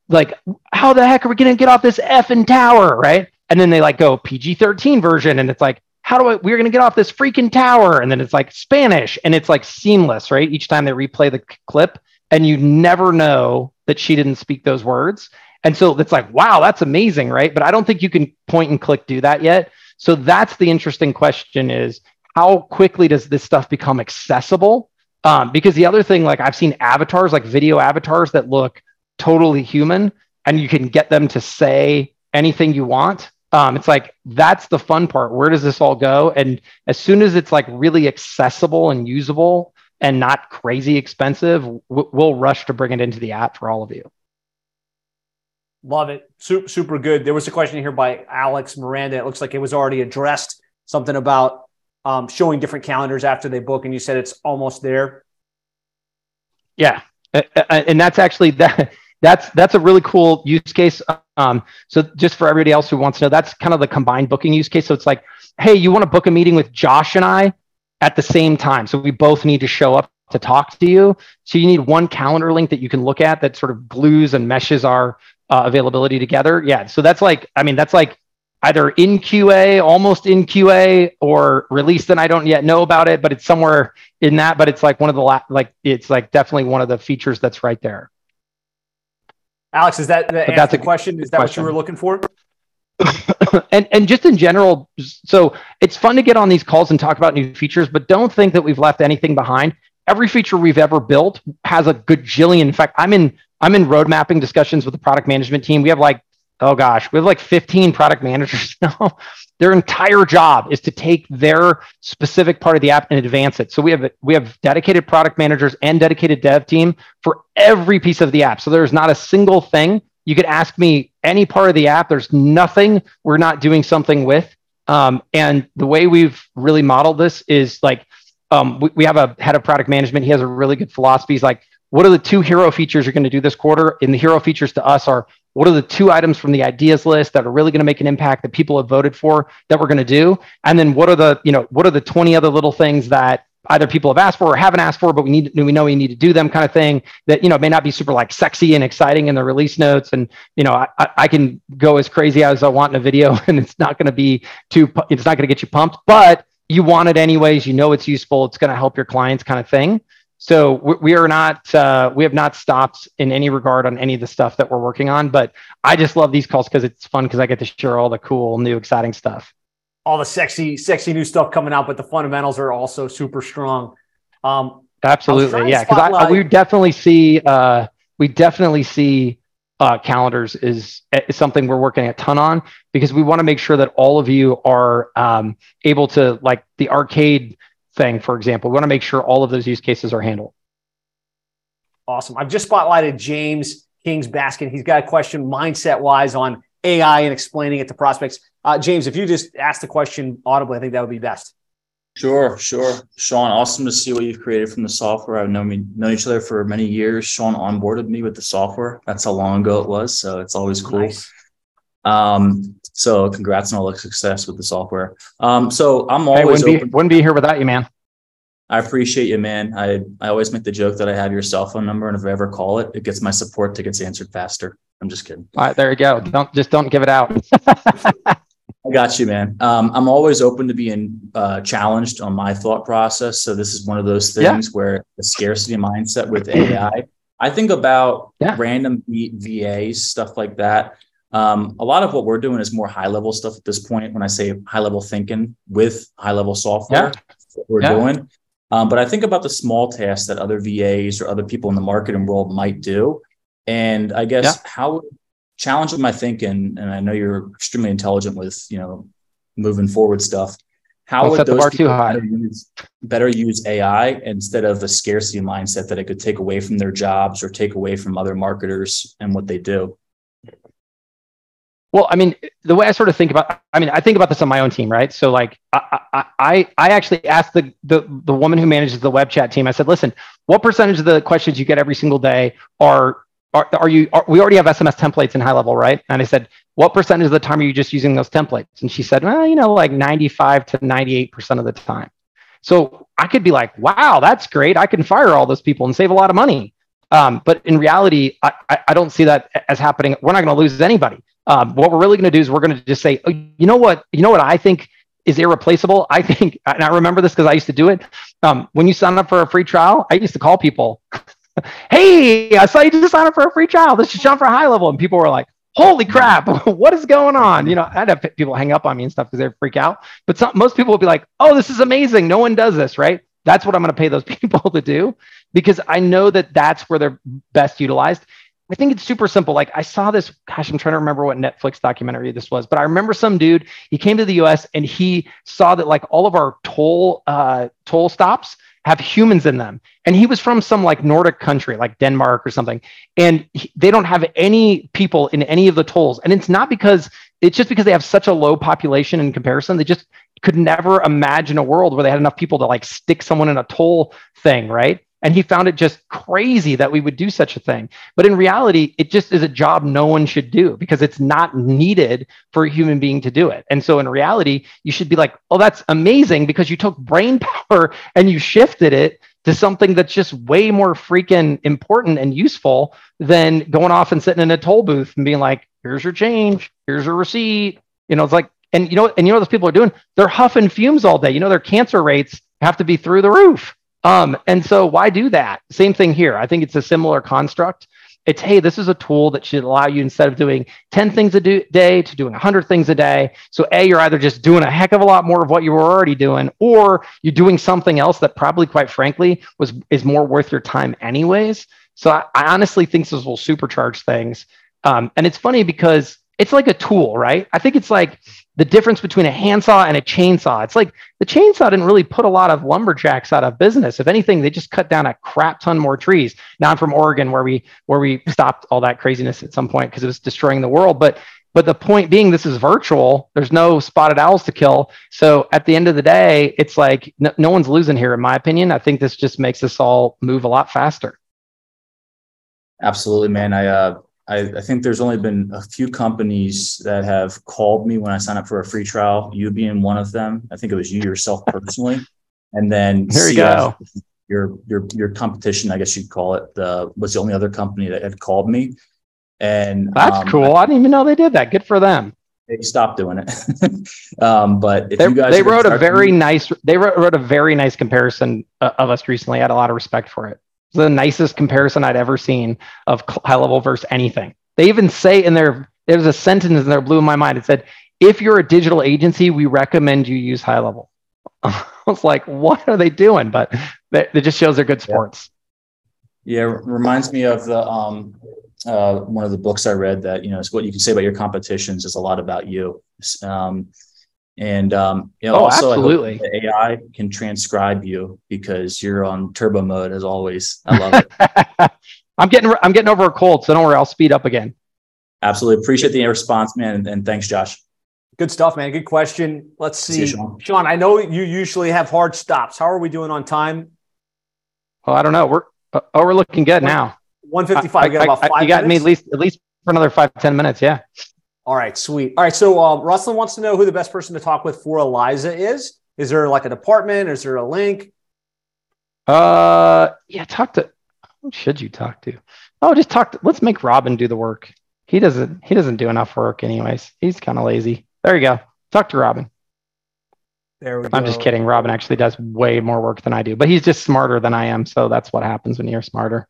like, how the heck are we to get off this effing tower? Right. And then they like go PG 13 version. And it's like, how do I, we're going to get off this freaking tower. And then it's like Spanish and it's like seamless, right? Each time they replay the clip and you never know that she didn't speak those words. And so it's like, wow, that's amazing, right? But I don't think you can point and click do that yet. So that's the interesting question is how quickly does this stuff become accessible? Um, because the other thing, like I've seen avatars, like video avatars that look totally human, and you can get them to say anything you want. Um, it's like that's the fun part. Where does this all go? And as soon as it's like really accessible and usable and not crazy expensive, we'll rush to bring it into the app for all of you. Love it. Super, super good. There was a question here by Alex Miranda. It looks like it was already addressed. Something about um, showing different calendars after they book, and you said it's almost there. Yeah, and that's actually that. That's that's a really cool use case. Um, so just for everybody else who wants to know, that's kind of the combined booking use case. So it's like, hey, you want to book a meeting with Josh and I at the same time. So we both need to show up to talk to you. So you need one calendar link that you can look at that sort of glues and meshes our uh, availability together. Yeah. So that's like, I mean, that's like either in QA, almost in QA, or released, and I don't yet know about it, but it's somewhere in that. But it's like one of the la- like it's like definitely one of the features that's right there. Alex, is that the that's a question? Is that question. what you were looking for? and and just in general, so it's fun to get on these calls and talk about new features, but don't think that we've left anything behind. Every feature we've ever built has a gajillion. In fact, I'm in I'm in road mapping discussions with the product management team. We have like oh gosh, we have like 15 product managers now. their entire job is to take their specific part of the app and advance it. So we have we have dedicated product managers and dedicated dev team for every piece of the app. So there's not a single thing you could ask me any part of the app. There's nothing we're not doing something with. Um, and the way we've really modeled this is like um, we, we have a head of product management. He has a really good philosophy. He's like, what are the two hero features you're going to do this quarter? And the hero features to us are what are the two items from the ideas list that are really going to make an impact that people have voted for that we're going to do? And then what are the, you know, what are the 20 other little things that either people have asked for or haven't asked for, but we need we know we need to do them kind of thing that, you know, may not be super like sexy and exciting in the release notes. And, you know, I, I can go as crazy as I want in a video and it's not going to be too, it's not going to get you pumped, but you want it anyways. You know, it's useful. It's going to help your clients kind of thing. So we are not, uh, we have not stopped in any regard on any of the stuff that we're working on. But I just love these calls because it's fun because I get to share all the cool, new, exciting stuff. All the sexy, sexy new stuff coming out, but the fundamentals are also super strong. Um, Absolutely, yeah. Because we definitely see, uh, we definitely see uh, calendars is, is, something we're working a ton on because we want to make sure that all of you are um, able to like the arcade thing, for example. We want to make sure all of those use cases are handled. Awesome. I've just spotlighted James King's basket. He's got a question mindset wise on AI and explaining it to prospects. Uh, James, if you just ask the question audibly, I think that would be best. Sure, sure. Shaun, awesome to see what you've created from the software. I've known me known each other for many years. Shaun onboarded me with the software. That's how long ago it was. So it's always cool. Nice. Um, so congrats on all the success with the software. Um, so I'm always hey, wouldn't, be, wouldn't be here without you, man. I appreciate you, man. I I always make the joke that I have your cell phone number, and if I ever call it, it gets my support tickets answered faster. I'm just kidding. All right, there you go. Don't just don't give it out. I got you, man. Um, I'm always open to being uh, challenged on my thought process. So this is one of those things yeah. where the scarcity mindset with AI. I think about yeah. random VAs, stuff like that. Um, a lot of what we're doing is more high level stuff at this point. When I say high level thinking with HighLevel software, yeah. we're doing. Um, but I think about the small tasks that other VAs or other people in the marketing world might do. And I guess yeah. how challenging my thinking, and I know you're extremely intelligent with, you know, moving forward stuff. How I'll would those better use, better use AI instead of the scarcity mindset that it could take away from their jobs or take away from other marketers and what they do? Well, I mean, the way I sort of think about, I mean, I think about this on my own team, right? So, like, I, I, I actually asked the, the the woman who manages the web chat team. I said, listen, what percentage of the questions you get every single day are are, are you? Are, we already have SMS templates in HighLevel, right? And I said, what percentage of the time are you just using those templates? And she said, well, you know, like ninety-five to ninety-eight percent of the time. So I could be like, wow, that's great. I can fire all those people and save a lot of money. Um, but in reality, I, I, don't see that as happening. We're not going to lose anybody. Um, what we're really going to do is we're going to just say, oh, you know what, you know what I think is irreplaceable. I think, and I remember this because I used to do it. Um, when you sign up for a free trial, I used to call people, "Hey, I saw you just sign up for a free trial. This is Shaun for a HighLevel," and people were like, "Holy crap, what is going on?" You know, I'd have people hang up on me and stuff because they freak out. But some, most people would be like, "Oh, this is amazing. No one does this, right?" That's what I'm going to pay those people to do because I know that that's where they're best utilized. I think it's super simple. Like I saw this, gosh, I'm trying to remember what Netflix documentary this was, but I remember some dude, he came to the US and he saw that like all of our toll uh, toll stops have humans in them. And he was from some like Nordic country, like Denmark or something. And he, they don't have any people in any of the tolls. And it's not because it's just because they have such a low population in comparison. They just could never imagine a world where they had enough people to like stick someone in a toll thing, right? And he found it just crazy that we would do such a thing. But in reality, it just is a job no one should do because it's not needed for a human being to do it. And so in reality, you should be like, oh, that's amazing because you took brain power and you shifted it to something that's just way more freaking important and useful than going off and sitting in a toll booth and being like, here's your change, here's your receipt. You know, it's like, and you know, and you know what those people are doing? They're huffing fumes all day. You know, their cancer rates have to be through the roof. Um, and so why do that? Same thing here. I think it's a similar construct. It's hey, this is a tool that should allow you instead of doing 10 things a do- day to doing 100 things a day. So a, you're either just doing a heck of a lot more of what you were already doing, or you're doing something else that probably, quite frankly, was is more worth your time anyways. So I, I honestly think this will supercharge things. Um, and it's funny because it's like a tool, right? I think it's like the difference between a handsaw and a chainsaw. It's like the chainsaw didn't really put a lot of lumberjacks out of business. If anything, they just cut down a crap ton more trees. Now I'm from Oregon, where we where we stopped all that craziness at some point because it was destroying the world. But but the point being, this is virtual. There's no spotted owls to kill. So at the end of the day, it's like no, no one's losing here, in my opinion. I think this just makes us all move a lot faster. Absolutely, man. I uh, I, I, think there's only been a few companies that have called me when I signed up for a free trial. You being one of them. I think it was you yourself personally, and then there you go. Your your your competition, I guess you'd call it, the was the only other company that had called me. And that's um, cool. I, I didn't even know they did that. Good for them. They stopped doing it. um, but they, they wrote a very nice. They wrote, wrote a very nice comparison uh, of us recently. I had a lot of respect for it the nicest comparison I'd ever seen of HighLevel versus anything. They even say in their there's a sentence in there blew my mind. It said, "If you're a digital agency, we recommend you use HighLevel." I was like, "What are they doing?" But it just shows they're good sports. Yeah, yeah reminds me of the um, uh, one of the books I read that you know it's what you can say about your competitions is a lot about you. Um, and um, you know, oh, also absolutely. the AI can transcribe you because you're on turbo mode as always. I love it. I'm getting I'm getting over a cold, so don't worry, I'll speed up again. Absolutely. Appreciate the response, man. And, and thanks, Josh. Good stuff, man. Good question. Let's see. see you, Shaun. Shaun, I know you usually have hard stops. How are we doing on time? Oh, I don't know. We're oh, we're looking good now. 155. I, I, got I, you got minutes? me at least at least for another five ten minutes. Yeah. All right, sweet. All right, so um, Russell wants to know who the best person to talk with for Eliza is. Is there like a department? Is there a link? Uh, yeah, talk to. Who should you talk to? Oh, just talk to. Let's make Robin do the work. He doesn't. He doesn't do enough work, anyways. He's kind of lazy. There you go. Talk to Robin. There we I'm just kidding. Robin actually does way more work than I do, but he's just smarter than I am. So that's what happens when you're smarter.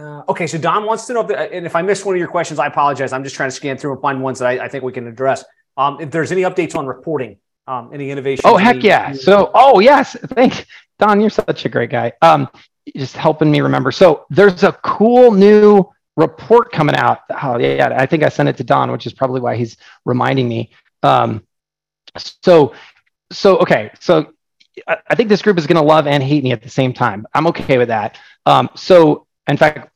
Uh, okay, so Don wants to know if, the, and if I missed one of your questions, I apologize. I'm just trying to scan through and find ones that I, I think we can address. Um, if there's any updates on reporting, um, any innovation? Oh heck yeah! So oh yes, thanks, Don. You're such a great guy. Um, just helping me remember. So there's a cool new report coming out. Oh yeah, I think I sent it to Don, which is probably why he's reminding me. Um, so so okay, so I think this group is going to love and hate me at the same time. I'm okay with that. Um, so in fact,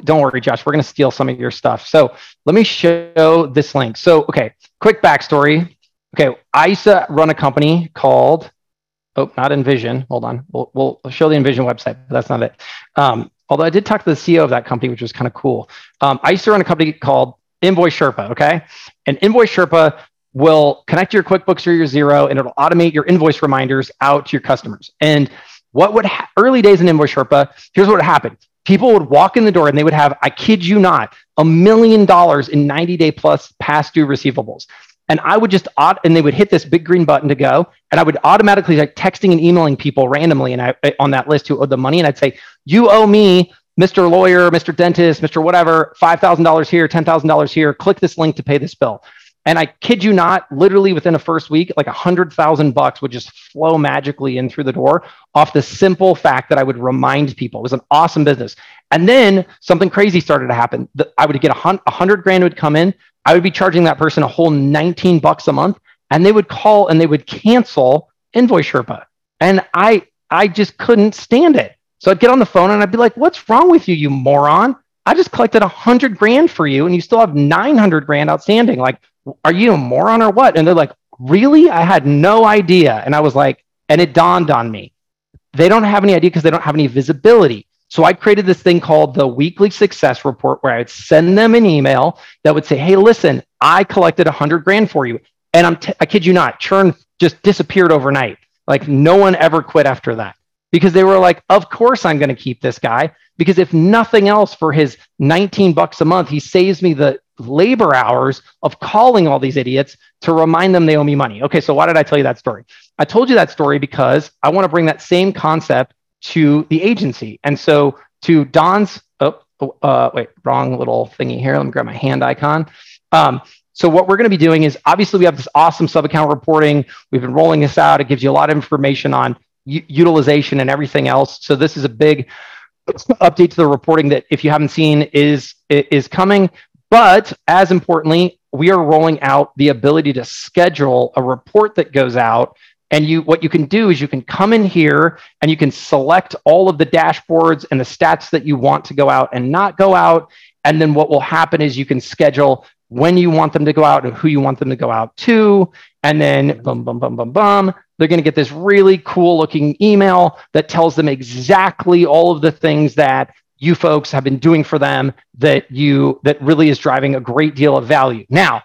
don't worry, Josh, we're going to steal some of your stuff. So let me show this link. So, okay, quick backstory. Okay, I used to run a company called, oh, not Envision. Hold on. We'll, we'll show the Envision website, but that's not it. Um, although I did talk to the CEO of that company, which was kind of cool. Um, I used to run a company called Invoice Sherpa, okay? And Invoice Sherpa will connect your QuickBooks or your Xero, and it'll automate your invoice reminders out to your customers. And what would ha- early days in Invoice Sherpa, here's what happened. People would walk in the door and they would have, I kid you not, a million dollars in 90 day plus past due receivables. And I would just, and they would hit this big green button to go. And I would automatically like texting and emailing people randomly and I, on that list who owed the money. And I'd say, you owe me Mr. Lawyer, Mr. Dentist, Mr. Whatever, $5,000 here, $10,000 here, click this link to pay this bill. And I kid you not, literally within a first week, like a hundred thousand bucks would just flow magically in through the door off the simple fact that I would remind people. It was an awesome business. And then something crazy started to happen. I would get a hundred grand would come in. I would be charging that person a whole 19 bucks a month and they would call and they would cancel invoice Sherpa. And I, I just couldn't stand it. So I'd get on the phone and I'd be like, what's wrong with you, you moron? I just collected a hundred grand for you and you still have 900 grand outstanding. Like, are you a moron or what? And they're like, really? I had no idea. And I was like, and it dawned on me. They don't have any idea because they don't have any visibility. So I created this thing called the weekly success report where I would send them an email that would say, Hey, listen, I collected a hundred grand for you. And I'm, t- I kid you not, churn just disappeared overnight. Like no one ever quit after that because they were like, of course I'm going to keep this guy because if nothing else for his 19 bucks a month, he saves me the labor hours of calling all these idiots to remind them they owe me money. Okay, so why did I tell you that story? I told you that story because I want to bring that same concept to the agency. And so to Don's, oh, oh, uh, wait, wrong little thingy here. Let me grab my hand icon. Um, so what we're going to be doing is obviously we have this awesome sub account reporting. We've been rolling this out. It gives you a lot of information on u- utilization and everything else. So this is a big update to the reporting that if you haven't seen is is coming. But as importantly, we are rolling out the ability to schedule a report that goes out and you, what you can do is you can come in here and you can select all of the dashboards and the stats that you want to go out and not go out. And then what will happen is you can schedule when you want them to go out and who you want them to go out to. And then boom, boom, boom, boom, boom. They're going to get this really cool looking email that tells them exactly all of the things that you folks have been doing for them that you that really is driving a great deal of value. Now,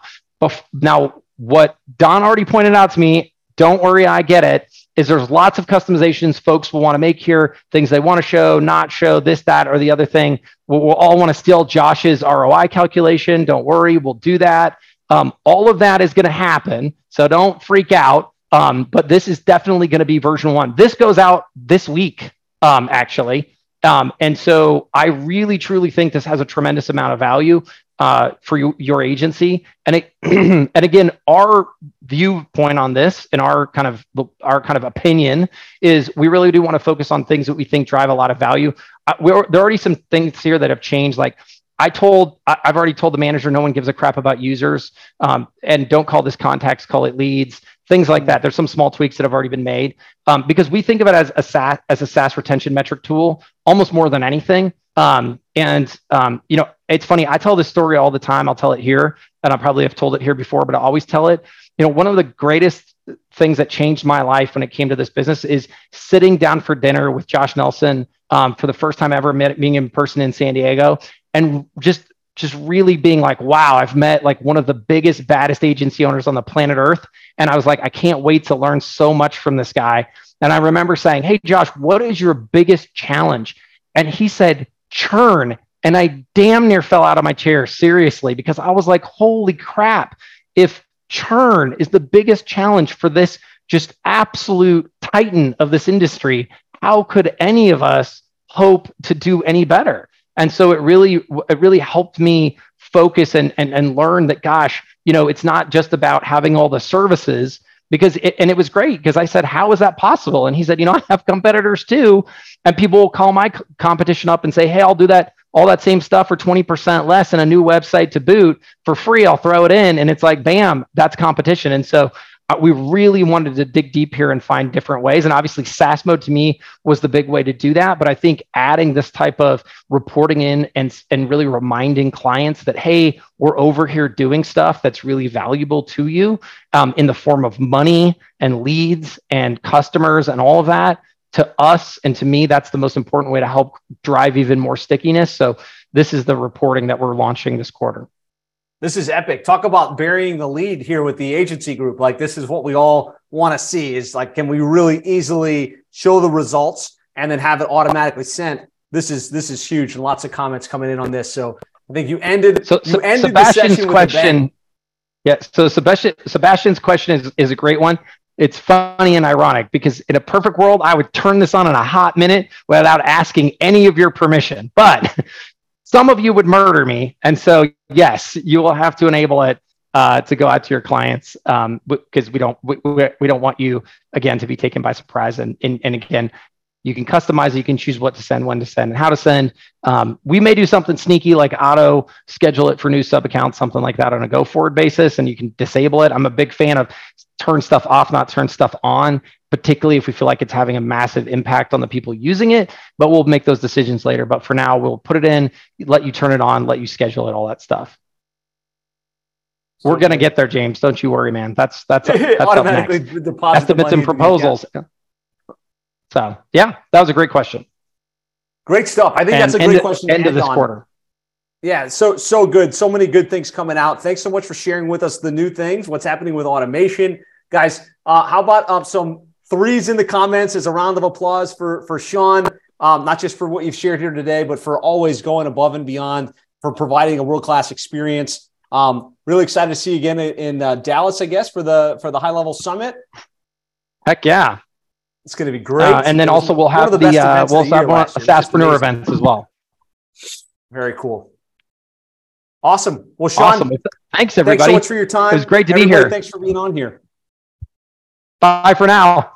now what Don already pointed out to me don't worry, I get it. Is there's lots of customizations folks will want to make here, things they want to show, not show, this, that, or the other thing. We'll, we'll all want to steal Josh's ROI calculation. Don't worry, we'll do that. Um, all of that is going to happen. So don't freak out. Um, but this is definitely going to be version one. This goes out this week, um, actually. Um, and so I really truly think this has a tremendous amount of value uh, for you, your agency. And it, and again, our viewpoint on this and our kind of our kind of opinion is we really do want to focus on things that we think drive a lot of value. Uh, there are already some things here that have changed, like. I told I, have already told the manager no one gives a crap about users, um, and don't call this contacts, call it leads, things like that. There's some small tweaks that have already been made um, because we think of it as a SaaS as a SaaS retention metric tool almost more than anything. Um, and um, you know, it's funny. I tell this story all the time. I'll tell it here, and I probably have told it here before, but I always tell it. You know, one of the greatest things that changed my life when it came to this business is sitting down for dinner with Josh Nelson um, for the first time ever met being in person in San Diego, and just just really being like, wow, I've met like one of the biggest, baddest agency owners on the planet Earth. And I was like, I can't wait to learn so much from this guy. And I remember saying, Hey, Josh, what is your biggest challenge? And he said, churn. And I damn near fell out of my chair, seriously, because I was like, holy crap. If churn is the biggest challenge for this just absolute titan of this industry, how could any of us hope to do any better? And so it really, it really helped me focus and, and, and learn that, gosh, you know, it's not just about having all the services because it, and it was great because I said, how is that possible? And he said, you know, I have competitors too. And people will call my competition up and say, hey, I'll do that, all that same stuff for 20% less and a new website to boot for free. I'll throw it in. And it's like, bam, that's competition. And so we really wanted to dig deep here and find different ways. And obviously, SaaS mode to me was the big way to do that. But I think adding this type of reporting in and, and really reminding clients that, hey, we're over here doing stuff that's really valuable to you um, in the form of money and leads and customers and all of that. To us and to me, that's the most important way to help drive even more stickiness. So, this is the reporting that we're launching this quarter. This is epic. Talk about burying the lead here with the agency group. Like this is what we all want to see is like, can we really easily show the results, and then have it automatically sent. This is this is huge, and lots of comments coming in on this. So I think you ended. So, you ended Sebastian's question. Yeah. So Sebastian Sebastian's question is is a great one. It's funny and ironic because in a perfect world, I would turn this on in a hot minute without asking any of your permission. But some of you would murder me, and so yes, you will have to enable it uh, to go out to your clients because um, we don't we, we don't want you again to be taken by surprise. And and, and again, you can customize it. You can choose what to send, when to send, and how to send. Um, we may do something sneaky like auto schedule it for new sub accounts, something like that on a go forward basis, and you can disable it. I'm a big fan of turn stuff off, not turn stuff on, particularly if we feel like it's having a massive impact on the people using it. But we'll make those decisions later. But for now, we'll put it in, let you turn it on, let you schedule it, all that stuff. So We're gonna get there, James. Don't you worry, man. That's that's, that's automatically deposit estimates and proposals. So yeah, that was a great question. Great stuff. I think and that's a great question. End of this on. quarter. Yeah, so so good. So many good things coming out. Thanks so much for sharing with us the new things. What's happening with automation, guys? Uh, how about um, some threes in the comments as a round of applause for for Shaun, um, not just for what you've shared here today, but for always going above and beyond for providing a world class experience. Um, really excited to see you again in, in uh, Dallas, I guess, for the for the HighLevel summit. Heck yeah! It's going to be great. Uh, and then also we'll have the, the uh, we'll have one SaaSpreneur events as well. Very cool. Awesome. Well, Shaun, awesome. thanks everybody. Thanks so much for your time. It was great to everybody, be here. Thanks for being on here. Bye for now.